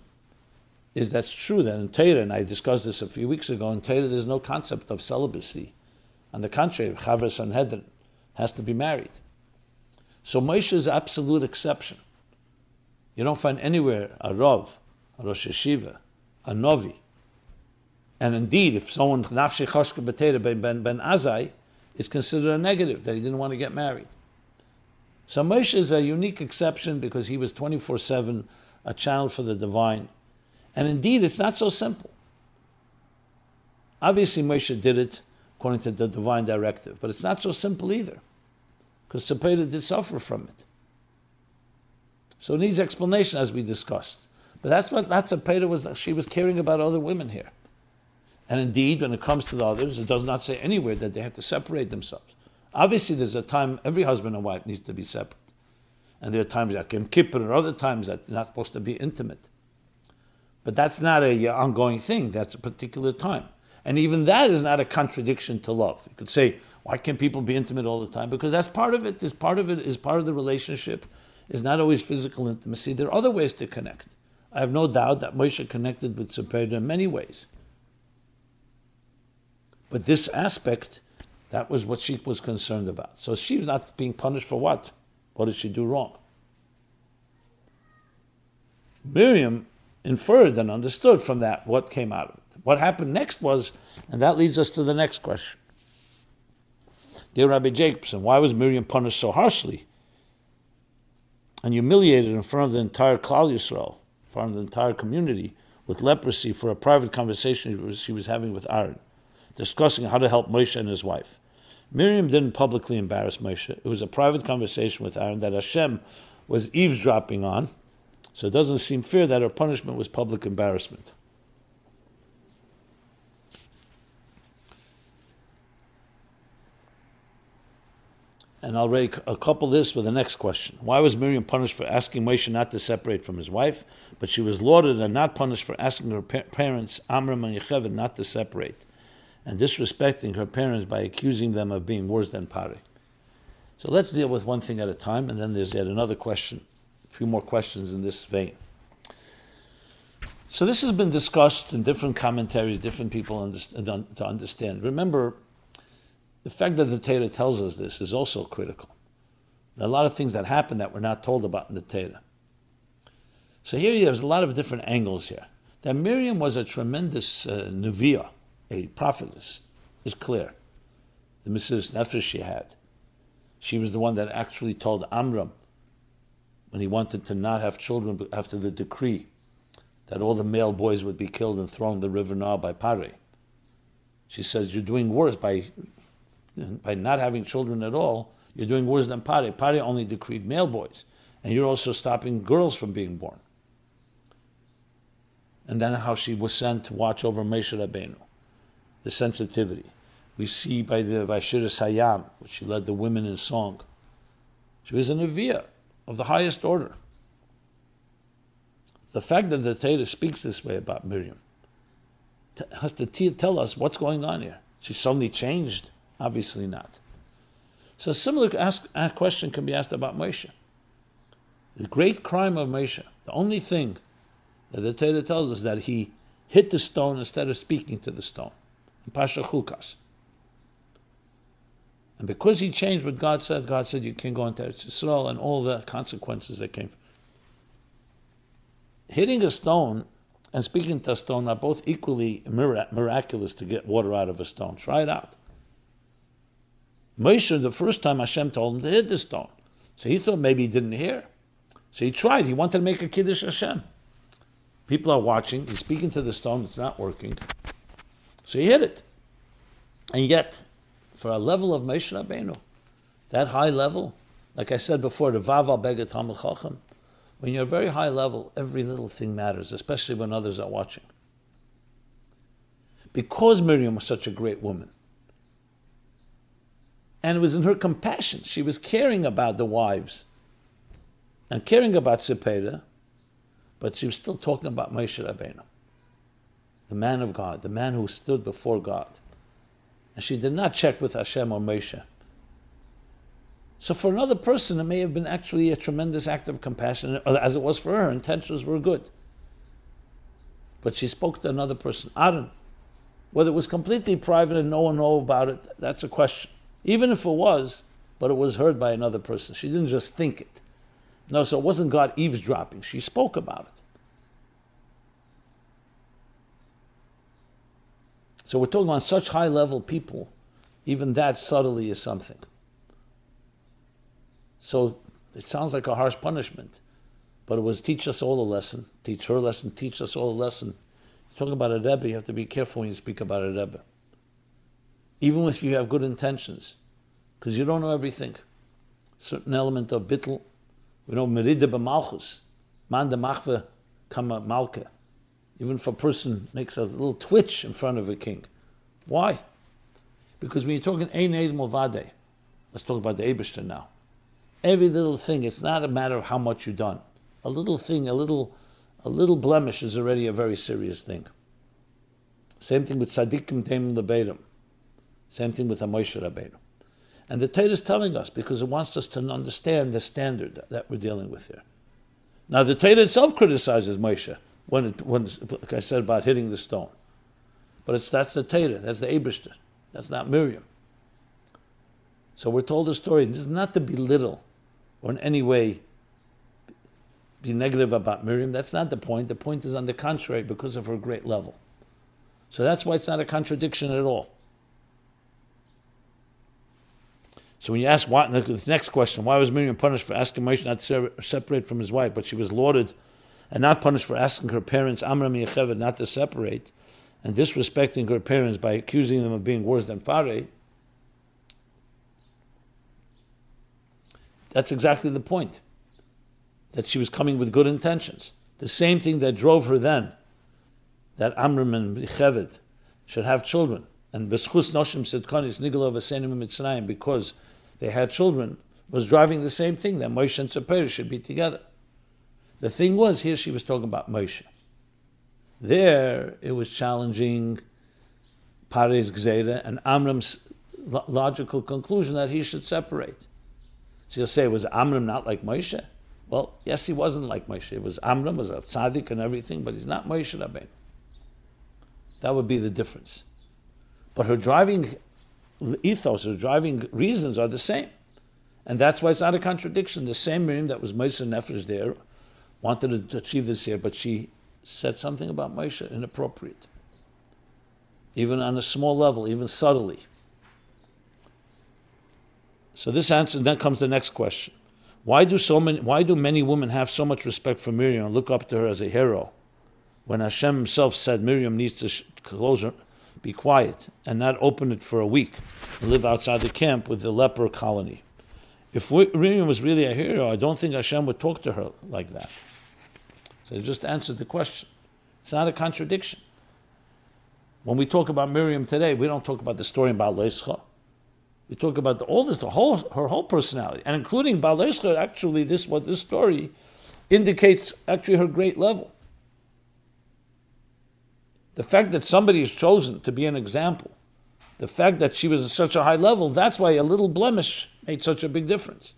S1: is that's true that in Torah, and I discussed this a few weeks ago, in Torah there's no concept of celibacy. On the contrary, Chavra Sanhedrin has to be married. So Moshe is absolute exception. You don't find anywhere a Rav, a Rosh Yeshiva, a Novi. And indeed, if someone, Nafshi Choshka BaTorah ben, ben, ben Azai, is considered a negative, that he didn't want to get married. So Moshe is a unique exception because he was 24 7 a channel for the divine. And indeed, it's not so simple. Obviously, Moshe did it according to the divine directive, but it's not so simple either because Tzipora did suffer from it. So it needs explanation, as we discussed. But that's what that's Tzipora was. She was caring about other women here, and indeed, when it comes to the others, it does not say anywhere that they have to separate themselves. Obviously, there's a time every husband and wife needs to be separate, and there are times like Yom Kippur or other times that they're not supposed to be intimate. But that's not a uh, ongoing thing. That's a particular time, and even that is not a contradiction to love. You could say, why can't people be intimate all the time? Because that's part of it. Is part of it is part of the relationship. Is not always physical intimacy. There are other ways to connect. I have no doubt that Moshe connected with Tzipora in many ways. But this aspect, that was what she was concerned about. So she was not being punished for what? What did she do wrong? Miriam inferred and understood from that what came out of it. What happened next was, and that leads us to the next question. Dear Rabbi Jacobson, why was Miriam punished so harshly and humiliated in front of the entire Klal Yisrael, of the entire community, with leprosy for a private conversation she was having with Aaron, discussing how to help Moshe and his wife? Miriam didn't publicly embarrass Moshe. It was a private conversation with Aaron that Hashem was eavesdropping on, so it doesn't seem fair that her punishment was public embarrassment. And I'll read a couple this with the next question. Why was Miriam punished for asking Moshe not to separate from his wife, but she was lauded and not punished for asking her parents, Amram and Yocheved, not to separate, and disrespecting her parents by accusing them of being worse than Pari? So let's deal with one thing at a time, and then there's yet another question, a few more questions in this vein. So this has been discussed in different commentaries, different people to understand. Remember, the fact that the Torah tells us this is also critical. There are a lot of things that happen that we're not told about in the Torah. So here there's a lot of different angles here. That Miriam was a tremendous uh, Neviah, a prophetess, is clear. The Mesiras Nefesh she had. She was the one that actually told Amram when he wanted to not have children after the decree that all the male boys would be killed and thrown in the river Nile by Pare. She says, You're doing worse by by not having children at all, you're doing worse than Pare. Pare only decreed male boys, and you're also stopping girls from being born. And then how she was sent to watch over Moshe Rabbeinu, the sensitivity. We see by the by Shiras Hayam, which she led the women in song. She was a Neviah of the highest order. The fact that the Torah speaks this way about Miriam has to tell us what's going on here. She suddenly changed Obviously not. So a similar ask, a question can be asked about Moshe. The great crime of Moshe, the only thing that the Torah tells us that he hit the stone instead of speaking to the stone. In Pasha Chukas. And because he changed what God said, God said you can go into Israel and all the consequences that came. Hitting a stone and speaking to a stone are both equally miraculous to get water out of a stone. Try it out. Moshe, the first time Hashem told him to hit the stone. So he thought maybe he didn't hear. So he tried. He wanted to make a Kiddush Hashem. People are watching. He's speaking to the stone. It's not working. So he hit it. And yet, for a level of Moshe Rabbeinu, that high level, like I said before, the Vav Beget Chacham, when you're a very high level, every little thing matters, especially when others are watching. Because Miriam was such a great woman, and it was in her compassion. She was caring about the wives and caring about Tzipora, but she was still talking about Moshe Rabbeinu. the man of God, the man who stood before God. And she did not check with Hashem or Moshe. So for another person, it may have been actually a tremendous act of compassion, as it was for her. Intentions were good. But she spoke to another person, Aaron. Whether it was completely private and no one knew about it, that's a question. Even if it was, but it was heard by another person. She didn't just think it. No, so it wasn't God eavesdropping. She spoke about it. So we're talking about such high level people, even that subtly is something. So it sounds like a harsh punishment, but it was teach us all a lesson, teach her a lesson, teach us all a lesson. You're talking about a Rebbe, you have to be careful when you speak about a Rebbe. Even if you have good intentions, because you don't know everything. Certain element of bittel, we know merida b'malchus, man de machve kama malke. Even if a person makes a little twitch in front of a king. Why? Because when you're talking Ein Eid let's talk about the Eberster now. Every little thing, it's not a matter of how much you've done. A little thing, a little, a little blemish is already a very serious thing. Same thing with Tzadikim Teim Lebedim. Same thing with Moshe Rabbeinu. And the Torah is telling us because it wants us to understand the standard that we're dealing with here. Now, the Torah itself criticizes Moshe when, it, when like I said about hitting the stone. But it's, that's the Torah, that's the Abishter, that's not Miriam. So we're told a story. This is not to belittle or in any way be negative about Miriam. That's not the point. The point is on the contrary, because of her great level. So that's why it's not a contradiction at all. So when you ask why, the next question, why was Miriam punished for asking Moshe not to separate from his wife, but she was lauded and not punished for asking her parents, Amram Yocheved, not to separate, and disrespecting her parents by accusing them of being worse than Pare, that's exactly the point. That she was coming with good intentions. The same thing that drove her then, that Amram and Yocheved should have children. And Beschus Noshim Sidkonis Nigel Asenim Mitzrayim, because they had children, was driving the same thing, that Moshe and Tzipora should be together. The thing was, here she was talking about Moshe. There, it was challenging Pare's Gzeira and Amram's logical conclusion that he should separate. So you'll say, was Amram not like Moshe? Well, yes, he wasn't like Moshe. It was Amram was a tzaddik and everything, but he's not Moshe Rabbeinu. That would be the difference. But her driving ethos, her driving reasons are the same. And that's why it's not a contradiction. The same Miriam that was Mesiras Nefesh there wanted to achieve this here, but she said something about Moshe inappropriate. Even on a small level, even subtly. So this answer then comes the next question. Why do so many why do many women have so much respect for Miriam and look up to her as a hero? When Hashem himself said Miriam needs to close her, be quiet, and not open it for a week, and live outside the camp with the leper colony. If Miriam was really a hero, I don't think Hashem would talk to her like that. So he just answered the question. It's not a contradiction. When we talk about Miriam today, we don't talk about the story about Leischa. We talk about the, all this, the whole her whole personality, and including Balescha. Actually, this what this story indicates actually her great level. The fact that somebody is chosen to be an example, the fact that she was at such a high level, that's why a little blemish made such a big difference.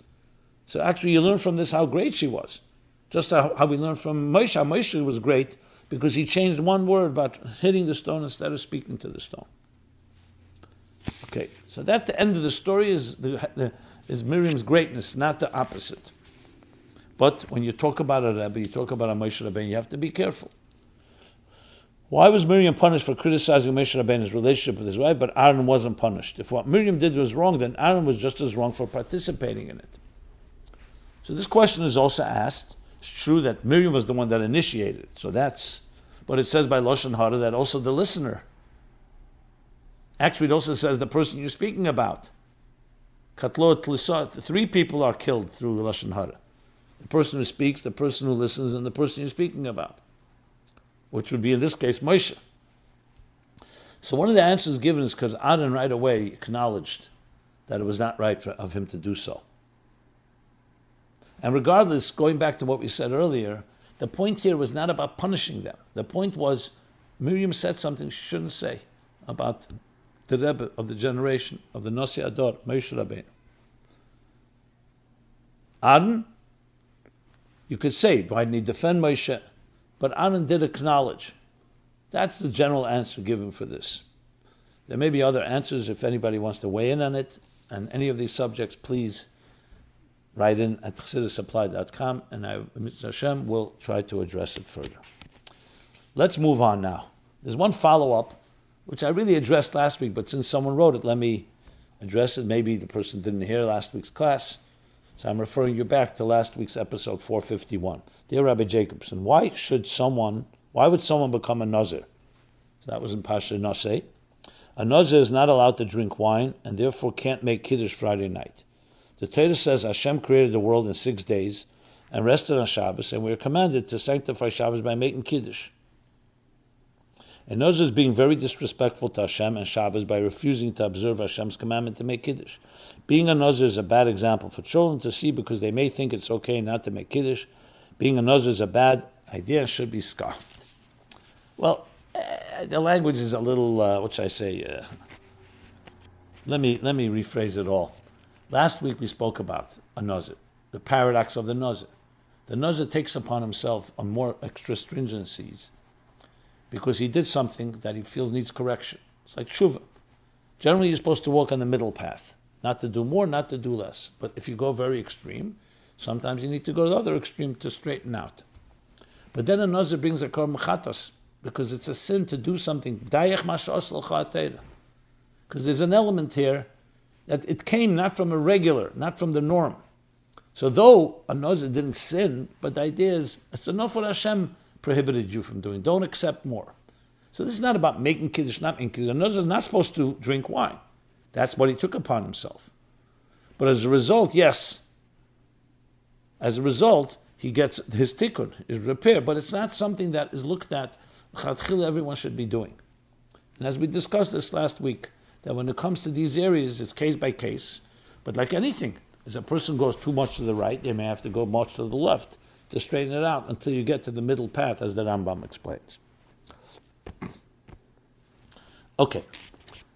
S1: So actually, you learn from this how great she was. Just how, we learn from Moshe, how Moshe was great because he changed one word about hitting the stone instead of speaking to the stone. Okay, so that's the end of the story is, the, the, is Miriam's greatness, not the opposite. But when you talk about a Rebbe, you talk about a Moshe Rabbeinu, you have to be careful. Why was Miriam punished for criticizing Moshe Rabbeinu's relationship with his wife, but Aaron wasn't punished? If what Miriam did was wrong, then Aaron was just as wrong for participating in it. So this question is also asked it's true that Miriam was the one that initiated it, so that's. But it says by Lashon Hara that also the listener. Actually, it also says the person you're speaking about. Three people are killed through Lashon Hara. The person who speaks, the person who listens, and the person you're speaking about. Which would be in this case Moshe. So one of the answers given is because Aaron right away acknowledged that it was not right for, of him to do so. And regardless, going back to what we said earlier, the point here was not about punishing them. The point was Miriam said something she shouldn't say about the Rebbe of the generation of the Nosi Hador, Moshe Rabbeinu. Aaron, you could say, why didn't he defend Moshe? But Aaron did acknowledge. That's the general answer given for this. There may be other answers if anybody wants to weigh in on it, and any of these subjects, please write in at chassidusapplied.com, and I, Mr. Hashem, will try to address it further. Let's move on now. There's one follow up, which I really addressed last week, but since someone wrote it, let me address it. Maybe the person didn't hear last week's class. So I'm referring you back to last week's episode 451. Dear Rabbi Jacobson, why should someone, why would someone become a Nazir? So that was in Pasha Naso. A Nazir is not allowed to drink wine and therefore can't make Kiddush Friday night. The Torah says Hashem created the world in six days and rested on Shabbos, and we are commanded to sanctify Shabbos by making Kiddush. And Nazir is being very disrespectful to Hashem and Shabbos by refusing to observe Hashem's commandment to make Kiddush. Being a Nazir is a bad example for children to see because they may think it's okay not to make Kiddush. Being a Nazir is a bad idea and should be scoffed. Well, uh, the language is a little, uh, what should I say? Uh, let me let me rephrase it all. Last week we spoke about a nazir, the paradox of the nazir. The nazir takes upon himself a more extra stringencies because he did something that he feels needs correction. It's like shuva. Generally, you're supposed to walk on the middle path, not to do more, not to do less. But if you go very extreme, sometimes you need to go to the other extreme to straighten out. But then a nazir brings a kor mechatos, because it's a sin to do something. Because there's an element here that it came not from a regular, not from the norm. So though a Nazir didn't sin, but the idea is it's enough for Hashem prohibited you from doing. Don't accept more. So this is not about making kiddush, not making kiddush. A Nazir is not supposed to drink wine. That's what he took upon himself. But as a result, yes. As a result, he gets his tikkun, his repair. But it's not something that is looked at everyone should be doing. And as we discussed this last week, that when it comes to these areas, it's case by case. But like anything, as a person goes too much to the right, they may have to go much to the left to straighten it out until you get to the middle path, as the Rambam explains. Okay,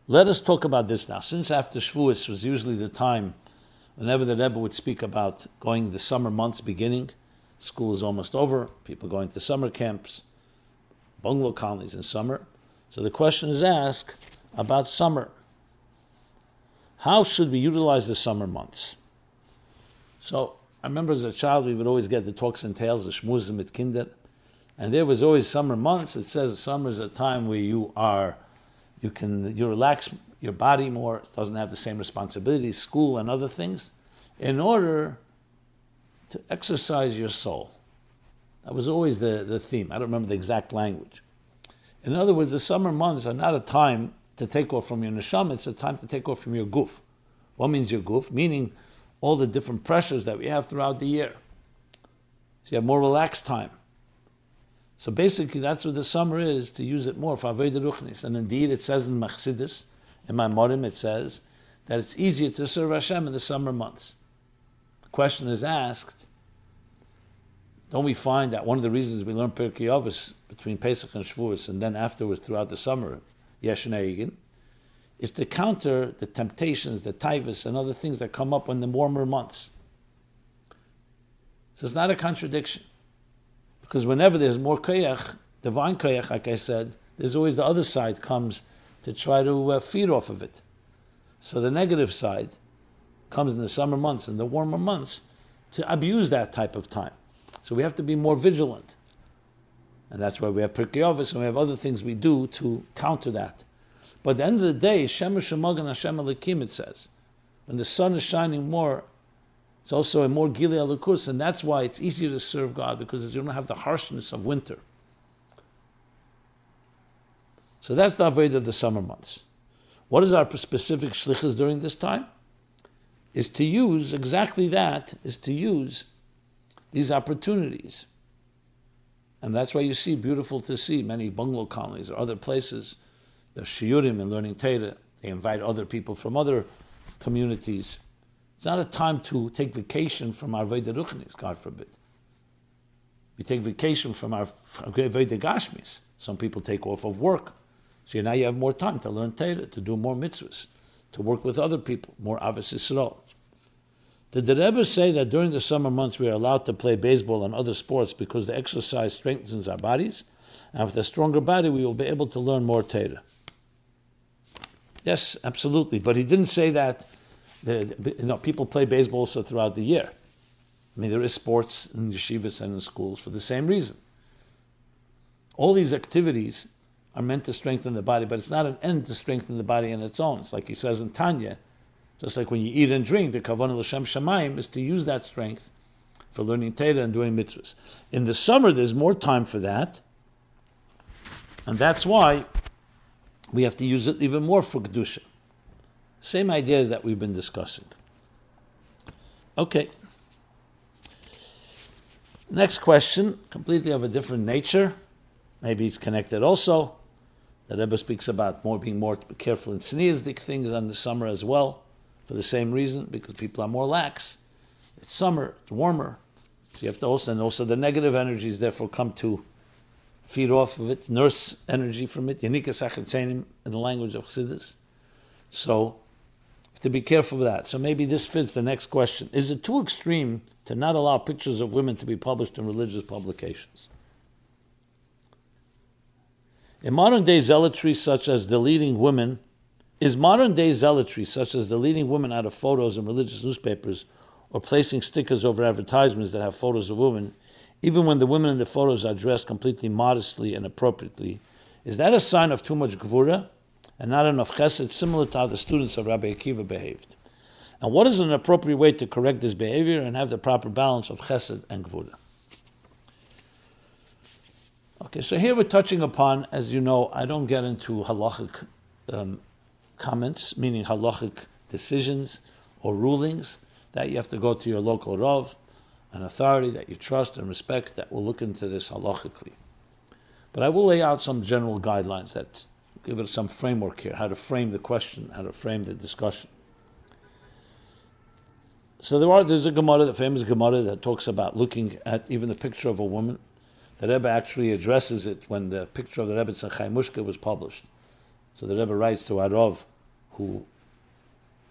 S1: let us talk about this now. Since after Shavuos was usually the time whenever the Rebbe would speak about going the summer months beginning, school is almost over, people going to summer camps, bungalow colonies in summer. So the question is asked about summer. How should we utilize the summer months? So I remember as a child we would always get the talks and tales, the shmuzim mit kinder, and there was always summer months. It says summer is a time where you are, you can you relax your body more. It doesn't have the same responsibilities, school and other things, in order to exercise your soul. That was always the, the theme. I don't remember the exact language. In other words, the summer months are not a time to take off from your neshama, it's a time to take off from your guf. What means your guf? Meaning all the different pressures that we have throughout the year. So you have more relaxed time. So basically, that's what the summer is, to use it more for Aveda Ruchnis. And indeed, it says in Machsidis, in maamorim, it says that it's easier to serve Hashem in the summer months. The question is asked, don't we find that one of the reasons we learn Pirkei Avos between Pesach and Shavuos, and then afterwards throughout the summer, Yeshnei is to counter the temptations, the taivas, and other things that come up in the warmer months. So it's not a contradiction. Because whenever there's more koyach, divine koyach, like I said, there's always the other side comes to try to uh, feed off of it. So the negative side comes in the summer months and the warmer months to abuse that type of time. So we have to be more vigilant. And that's why we have Pirkei and we have other things we do to counter that. But at the end of the day, Shemesh Shemagan Hashem Elokim, it says. When the sun is shining more, it's also a more Elokus, and that's why it's easier to serve God, because you don't have the harshness of winter. So that's the Aveda of the summer months. What is our specific shlichus during this time? Is to use exactly that, is to use these opportunities. And that's why you see, beautiful to see, many bungalow colonies or other places, the shiurim and learning Torah, they invite other people from other communities. It's not a time to take vacation from our Veda Ruchnis, God forbid. We take vacation from our Veda Gashmis. Some people take off of work. So now you have more time to learn Torah, to do more mitzvahs, to work with other people, more Avis Yisrael. Did the Rebbe say that during the summer months we are allowed to play baseball and other sports because the exercise strengthens our bodies? And with a stronger body, we will be able to learn more Torah. Yes, absolutely. But he didn't say that the, you know, people play baseball also throughout the year. I mean, there is sports in yeshivas and in schools for the same reason. All these activities are meant to strengthen the body, but it's not an end to strengthen the body in its own. It's like he says in Tanya, just like when you eat and drink, the kavanah l'shem shamayim is to use that strength for learning Torah and doing mitzvahs. In the summer, there's more time for that, and that's why we have to use it even more for kedusha. Same ideas that we've been discussing. Okay. Next question, completely of a different nature. Maybe it's connected also. The Rebbe speaks about more being more careful in tzniazdik things in the summer as well, for the same reason, because people are more lax. It's summer, it's warmer. So you have to also, and also the negative energies therefore come to feed off of it, nurse energy from it, yanika sachetzenim in the language of Chassidus. So to be careful with that. So maybe this fits the next question. Is it too extreme to not allow pictures of women to be published in religious publications? In modern day zealotry, such as deleting women, is modern day zealotry, such as deleting women out of photos in religious newspapers or placing stickers over advertisements that have photos of women, even when the women in the photos are dressed completely modestly and appropriately, is that a sign of too much gvura and not enough chesed, similar to how the students of Rabbi Akiva behaved? And what is an appropriate way to correct this behavior and have the proper balance of chesed and gvura? Okay, so here we're touching upon, as you know, I don't get into halachic um, comments, meaning halachic decisions or rulings. That you have to go to your local rav, an authority that you trust and respect that will look into this halachically. But I will lay out some general guidelines that give it some framework here, how to frame the question, how to frame the discussion. So there are there's a Gemara, the famous Gemara that talks about looking at even the picture of a woman the Rebbe actually addresses it when the picture of the Rebbe Mushka was published. So the Rebbe writes to Arov, who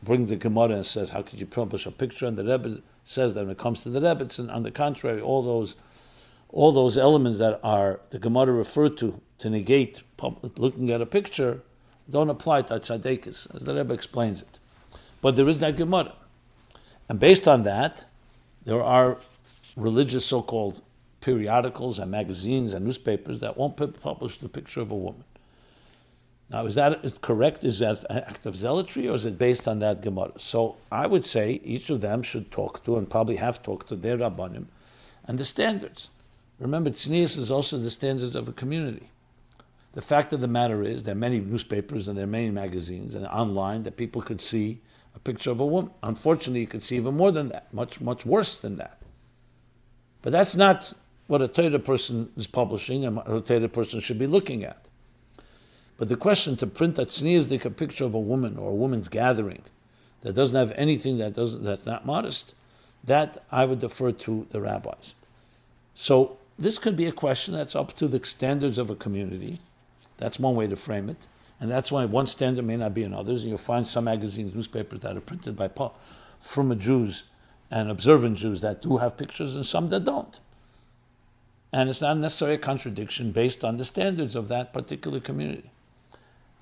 S1: brings the Gemara and says, "How could you publish a picture?" And the Rebbe says that when it comes to the Rebbe, it's on the contrary, all those, all those elements that are the Gemara referred to to negate looking at a picture, don't apply to tzaddikus, as the Rebbe explains it. But there is that Gemara, and based on that, there are religious so-called periodicals and magazines and newspapers that won't publish the picture of a woman. Now, is that correct? Is that an act of zealotry, or is it based on that Gemara? So I would say each of them should talk to, and probably have talked to their Rabbanim, and the standards. Remember, tznius is also the standards of a community. The fact of the matter is, there are many newspapers and there are many magazines and online that people could see a picture of a woman. Unfortunately, you could see even more than that, much, much worse than that. But that's not what a Torah person is publishing and what a Torah person should be looking at. But the question to print a tzniazdik, a picture of a woman or a woman's gathering that doesn't have anything that doesn't that's not modest, that I would defer to the rabbis. So this could be a question that's up to the standards of a community. That's one way to frame it. And that's why one standard may not be in others. And you'll find some magazines, newspapers that are printed by from Jews and observant Jews that do have pictures and some that don't and it's not necessarily a contradiction based on the standards of that particular community.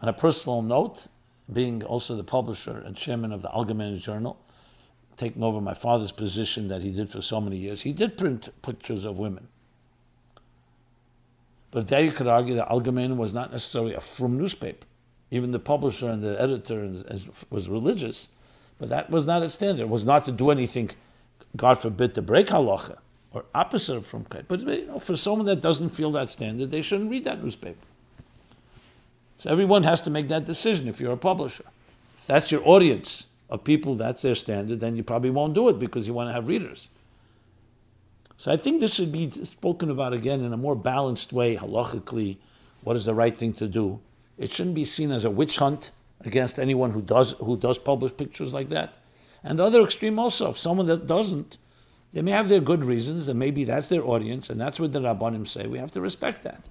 S1: On a personal note, being also the publisher and chairman of the Algemeiner Journal, taking over my father's position that he did for so many years, he did print pictures of women. But there you could argue that Algemeiner was not necessarily a frum newspaper. Even the publisher and the editor was religious, but that was not its standard. It was not to do anything, God forbid, to break halacha or opposite from kite. But you know, for someone that doesn't feel that standard, they shouldn't read that newspaper. So everyone has to make that decision if you're a publisher. If that's your audience of people, that's their standard, then you probably won't do it because you want to have readers. So I think this should be spoken about again in a more balanced way, halachically, what is the right thing to do. It shouldn't be seen as a witch hunt against anyone who does who does publish pictures like that. And the other extreme also, if someone that doesn't, They may have their good reasons, and maybe that's their audience, and that's what the Rabbanim say. We have to respect that.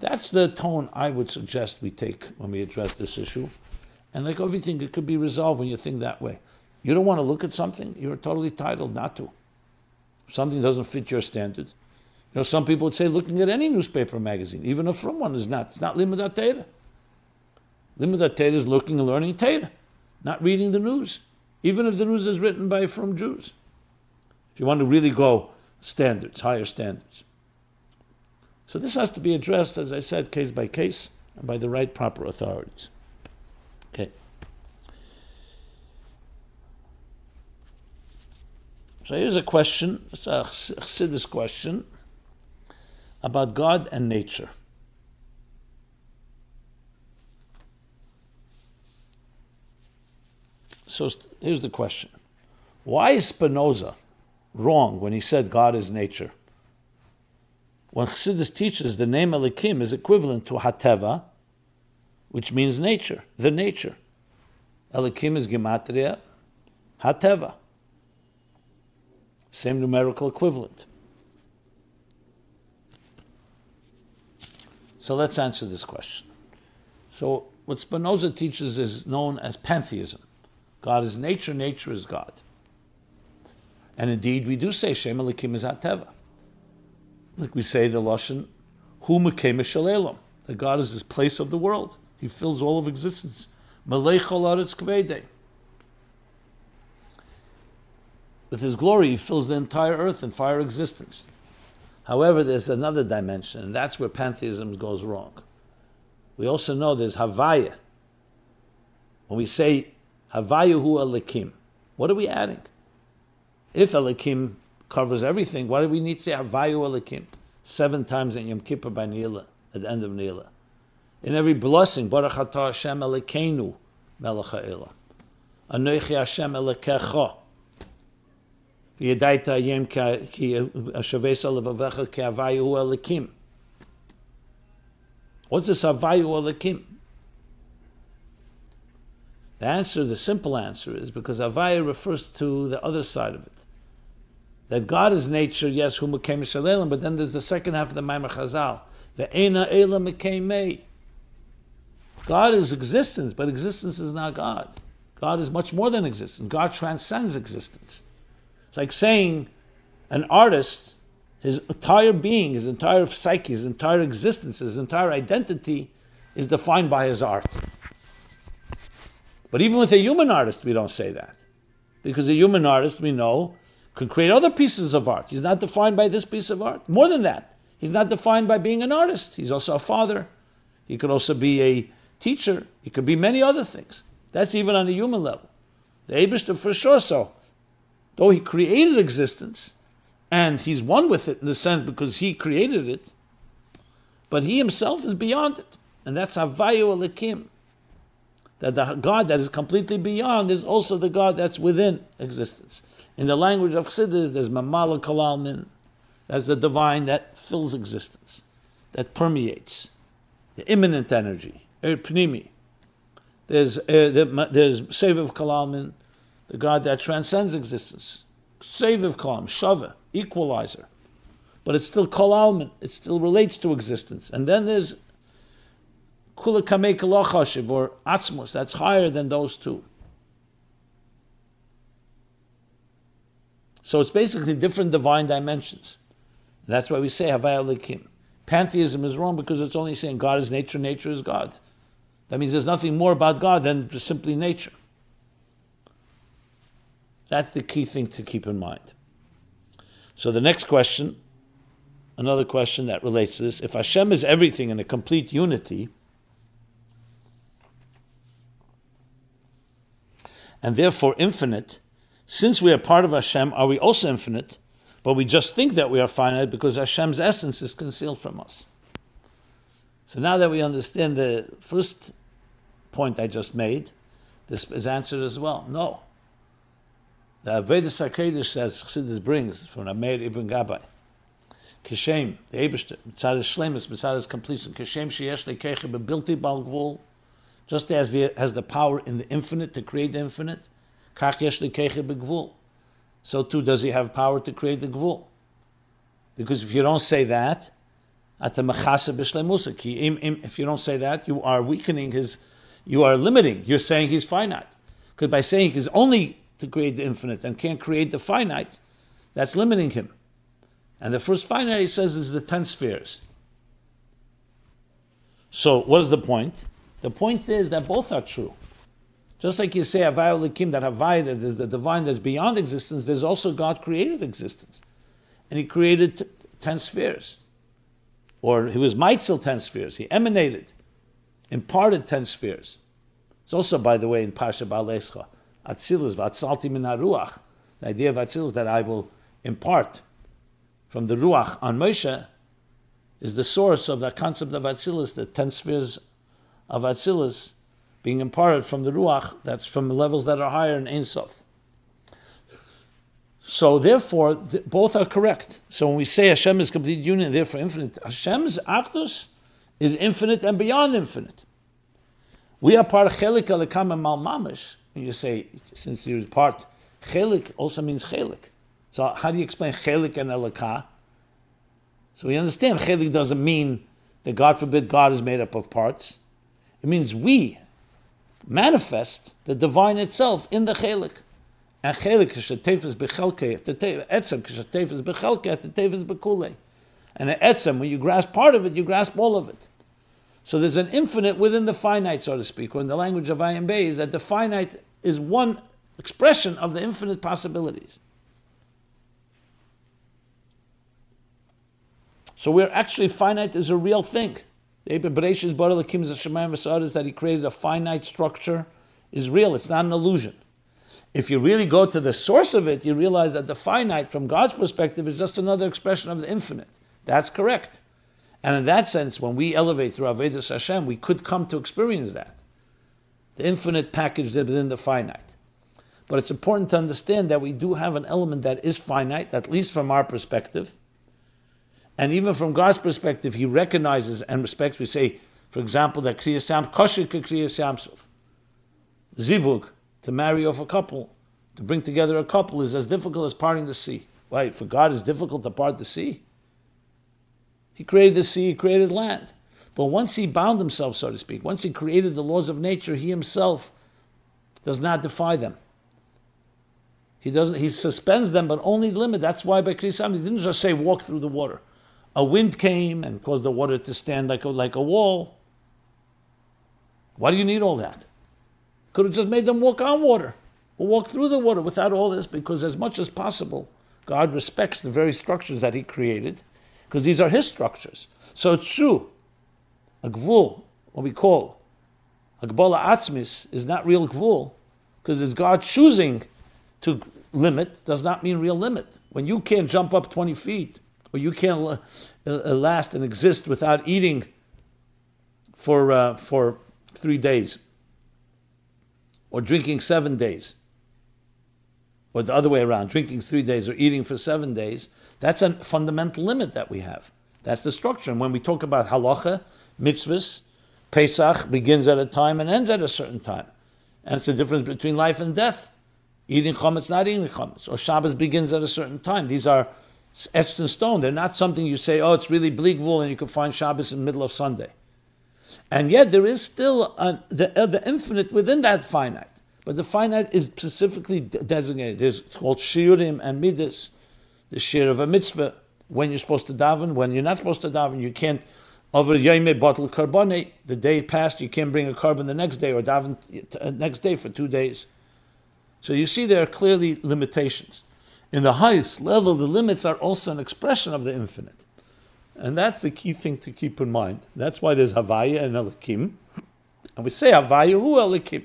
S1: That's the tone I would suggest we take when we address this issue. And like everything, it could be resolved when you think that way. You don't want to look at something, you're totally entitled not to. Something doesn't fit your standards. You know, some people would say looking at any newspaper magazine, even a from one, is not. It's not limud Torah. Limud Torah is looking and learning Torah, not reading the news, even if the news is written by from Jews. If you want to really go standards, higher standards. So this has to be addressed, as I said, case by case, and by the right proper authorities. Okay. So here's a question, it's a Chassidus question about God and nature. So here's the question. Why is Spinoza wrong when he said God is nature? When Chassidus teaches the name Elokim is equivalent to Hateva, which means nature, the nature. Elokim is Gematria, Hateva. Same numerical equivalent. So let's answer this question. So what Spinoza teaches is known as pantheism. God is nature, nature is God. And indeed, we do say Shem Elokim is Hateva. Like we say the Lashon, Hu Mekem Shalelam. That God is this place of the world. He fills all of existence. Malay Cholaretz Kvede. with his glory, he fills the entire earth and fire existence. However, there's another dimension, and that's where pantheism goes wrong. We also know there's Havaya. When we say Havaya hu Elokim, what are we adding? If Elokim covers everything, why do we need to say Havayu Elokim seven times in Yom Kippur by Neila, at the end of Neila? In every blessing, Baruch Ata Hashem Elokeinu Melech Ha'ila. Anoichi Hashem Elokecha. V'yedaita Yem Ki Ashavesa Levavecha Ki Havayu Elokim. What's this Havayu Elokim? The answer, the simple answer is because Avaya refers to the other side of it. That God is nature, yes, who became Shalelim, but then there's the second half of the Maimar Chazal. The Ena Ela May. God is existence, but existence is not God. God is much more than existence. God transcends existence. It's like saying an artist, his entire being, his entire psyche, his entire existence, his entire identity is defined by his art. But even with a human artist, we don't say that. Because a human artist, we know, can create other pieces of art. He's not defined by this piece of art. More than that, he's not defined by being an artist. He's also a father. He could also be a teacher. He could be many other things. That's even on a human level. The Abishter for sure so. Though he created existence, and he's one with it in the sense because he created it, but he himself is beyond it. And that's Havayu Elokim. That the God that is completely beyond is also the God that's within existence. In the language of Chassidus, there's Memaleh Kol Almin, that's the divine that fills existence, that permeates, the immanent energy, Er Pnimi. There's, uh, there's Sovev Kol Almin, the God that transcends existence. Seviv Kalam, Shava, equalizer. But it's still Kol Almin, it still relates to existence. And then there's Kula Kamei Kalachashiv, or Atzmos, that's higher than those two. So it's basically different divine dimensions. That's why we say Havaya Likim. Pantheism is wrong because it's only saying God is nature, nature is God. That means there's nothing more about God than simply nature. That's the key thing to keep in mind. So the next question, another question that relates to this, if Hashem is everything in a complete unity, and therefore infinite, since we are part of Hashem, are we also infinite? But we just think that we are finite because Hashem's essence is concealed from us. So now that we understand the first point I just made, this is answered as well. No. The Vedas HaKedesh says, Chassidus brings from Ameir Ibn Gabbai, Kishem, the Ebershter, Mitzad Shlemus, Mitzad completion, Kishem Sheyesh Lekeche Bebilti Balgvul, just as the has the power in the infinite to create the infinite, so too does he have power to create the gvul. Because if you don't say that, if you don't say that, you are weakening his, you are limiting. You're saying he's finite. Because by saying he's only to create the infinite and can't create the finite, that's limiting him. And the first finite he says is the ten spheres. So what is the point? The point is that both are true. Just like you say Havaya Elokim, that Havaya, that is the divine that's beyond existence, there's also God created existence. And he created t- ten spheres. Or he was Meitzel ten spheres. He emanated, imparted ten spheres. It's also, by the way, in Parsha Behaaloscha, Atzilus, Vatsalti min Ruach. The idea of Atzilus that I will impart from the Ruach on Moshe is the source of that concept of Atzilus, the ten spheres of Atzilus being imparted from the Ruach, that's from levels that are higher in Ein Sof. So therefore, th- both are correct. So when we say Hashem is complete union, therefore infinite, Hashem's Achdus is infinite and beyond infinite. We are part of Chelik Elikam and Mal Mamish. And you say, since you're part, Chelik also means Chelik. So how do you explain Chelik and Elikah? So we understand Chelik doesn't mean that God forbid God is made up of parts. It means we manifest the divine itself in the Chelik. And Chelik is bechelke, etzem is bechelke, is bekule. And an etzem, when you grasp part of it, you grasp all of it. So there's an infinite within the finite, so to speak, or in the language of Ayin Beis, is that the finite is one expression of the infinite possibilities. So we're actually finite is a real thing. The Bereshis Baralakim Shemayim is that he created a finite structure is real. It's not an illusion. If you really go to the source of it, you realize that the finite, from God's perspective, is just another expression of the infinite. That's correct. And in that sense, when we elevate through Avodas Hashem, we could come to experience that. The infinite packaged within the finite. But it's important to understand that we do have an element that is finite, at least from our perspective, and even from God's perspective, He recognizes and respects. We say, for example, that Kriyas Yam, Kosher. Zivug, to marry off a couple, to bring together a couple, is as difficult as parting the sea. Why? For God, it's difficult to part the sea. He created the sea, He created land. But once He bound Himself, so to speak, once He created the laws of nature, He Himself does not defy them. He doesn't. He suspends them, but only limit. That's why by Kriyas He didn't just say walk through the water a wind came and caused the water to stand like a, like a wall. Why do you need all that? Could have just made them walk on water or walk through the water without all this because, as much as possible, God respects the very structures that He created because these are His structures. So it's true. A gvul, what we call a gbala atzmis, is not real gvul because it's God choosing to limit, does not mean real limit. When you can't jump up 20 feet or you can't last and exist without eating for, uh, for three days, or drinking seven days, or the other way around, drinking three days or eating for seven days, that's a fundamental limit that we have. That's the structure. And when we talk about halacha, mitzvahs, Pesach begins at a time and ends at a certain time. And it's the difference between life and death. Eating chametz, not eating chametz. Or Shabbos begins at a certain time. These are etched in stone. They're not something you say, oh, it's really bli gvul and you can find Shabbos in the middle of Sunday. And yet there is still the, uh, the infinite within that finite. But the finite is specifically designated. There's called shiurim and midas. The shir of a mitzvah, when you're supposed to daven, when you're not supposed to daven, you can't over Yom bottle carbone, the day passed, you can't bring a korban the next day or daven uh, next day for two days. So you see there are clearly limitations in the highest level, the limits are also an expression of the infinite. And that's the key thing to keep in mind. That's why there's Havaya and Elokim. And we say Havaya who Elokim.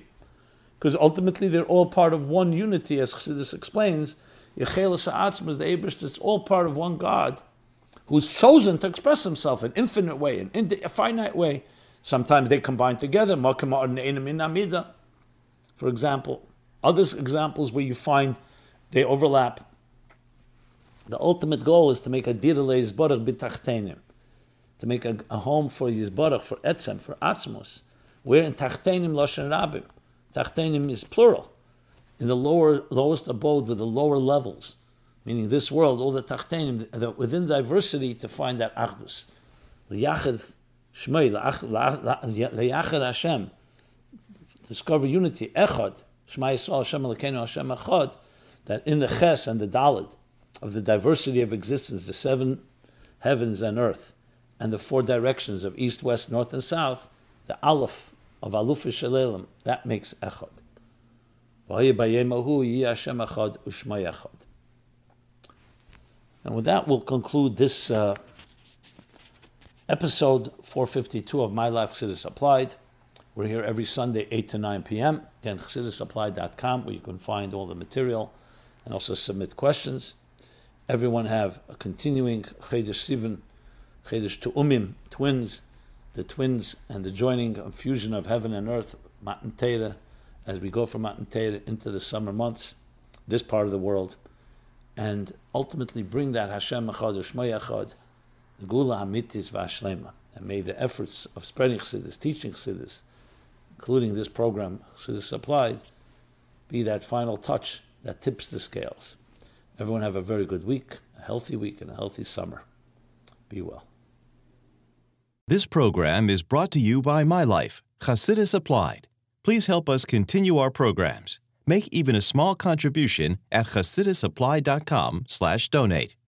S1: Because ultimately they're all part of one unity, as Chassidus explains. Yechel Sa'atzm is the Abish, it's all part of one God who's chosen to express himself in infinite way, in a finite way. Sometimes they combine together. For example, other examples where you find they overlap the ultimate goal is to make a dirle yizborach b'tachtenim, to make a, a, home for yizborach, for etzem, for atzmos. Where in tachtenim loshen rabim. Tachtenim is plural. in the lower lowest abode with the lower levels, meaning this world, all the tachtenim, within diversity to find that achdus. Liyachid shmei, liyachid Hashem, discover unity, echad, Shema Yisrael Hashem Elokeinu Hashem Echad, that in the Ches and the Dalit of the diversity of existence, the seven heavens and earth, and the four directions of east, west, north, and south, the Aleph of Aluf Shalelim, that makes Echad. And with that, we'll conclude this uh, episode 452 of My Life Chassidus Applied. We're here every Sunday, 8 to 9 p.m. Again, chassidusapplied.com, where you can find all the material and also submit questions. Everyone have a continuing Chedesh Sivan, Chedesh Tu'umim, twins, the twins and the joining and fusion of heaven and earth, Matan Torah, as we go from Matan Torah into the summer months, this part of the world, and ultimately bring that Hashem Echad, Shmay Echad, the Geula Hamitis Vashlema. And may the efforts of spreading Chassidus, teaching Chassidus, including this program, Chassidus Applied, be that final touch that tips the scales. Everyone have a very good week, a healthy week, and a healthy summer. Be well.
S2: This program is brought to you by My Life, Chassidus Applied. Please help us continue our programs. Make even a small contribution at chassidusapplied.com slash donate.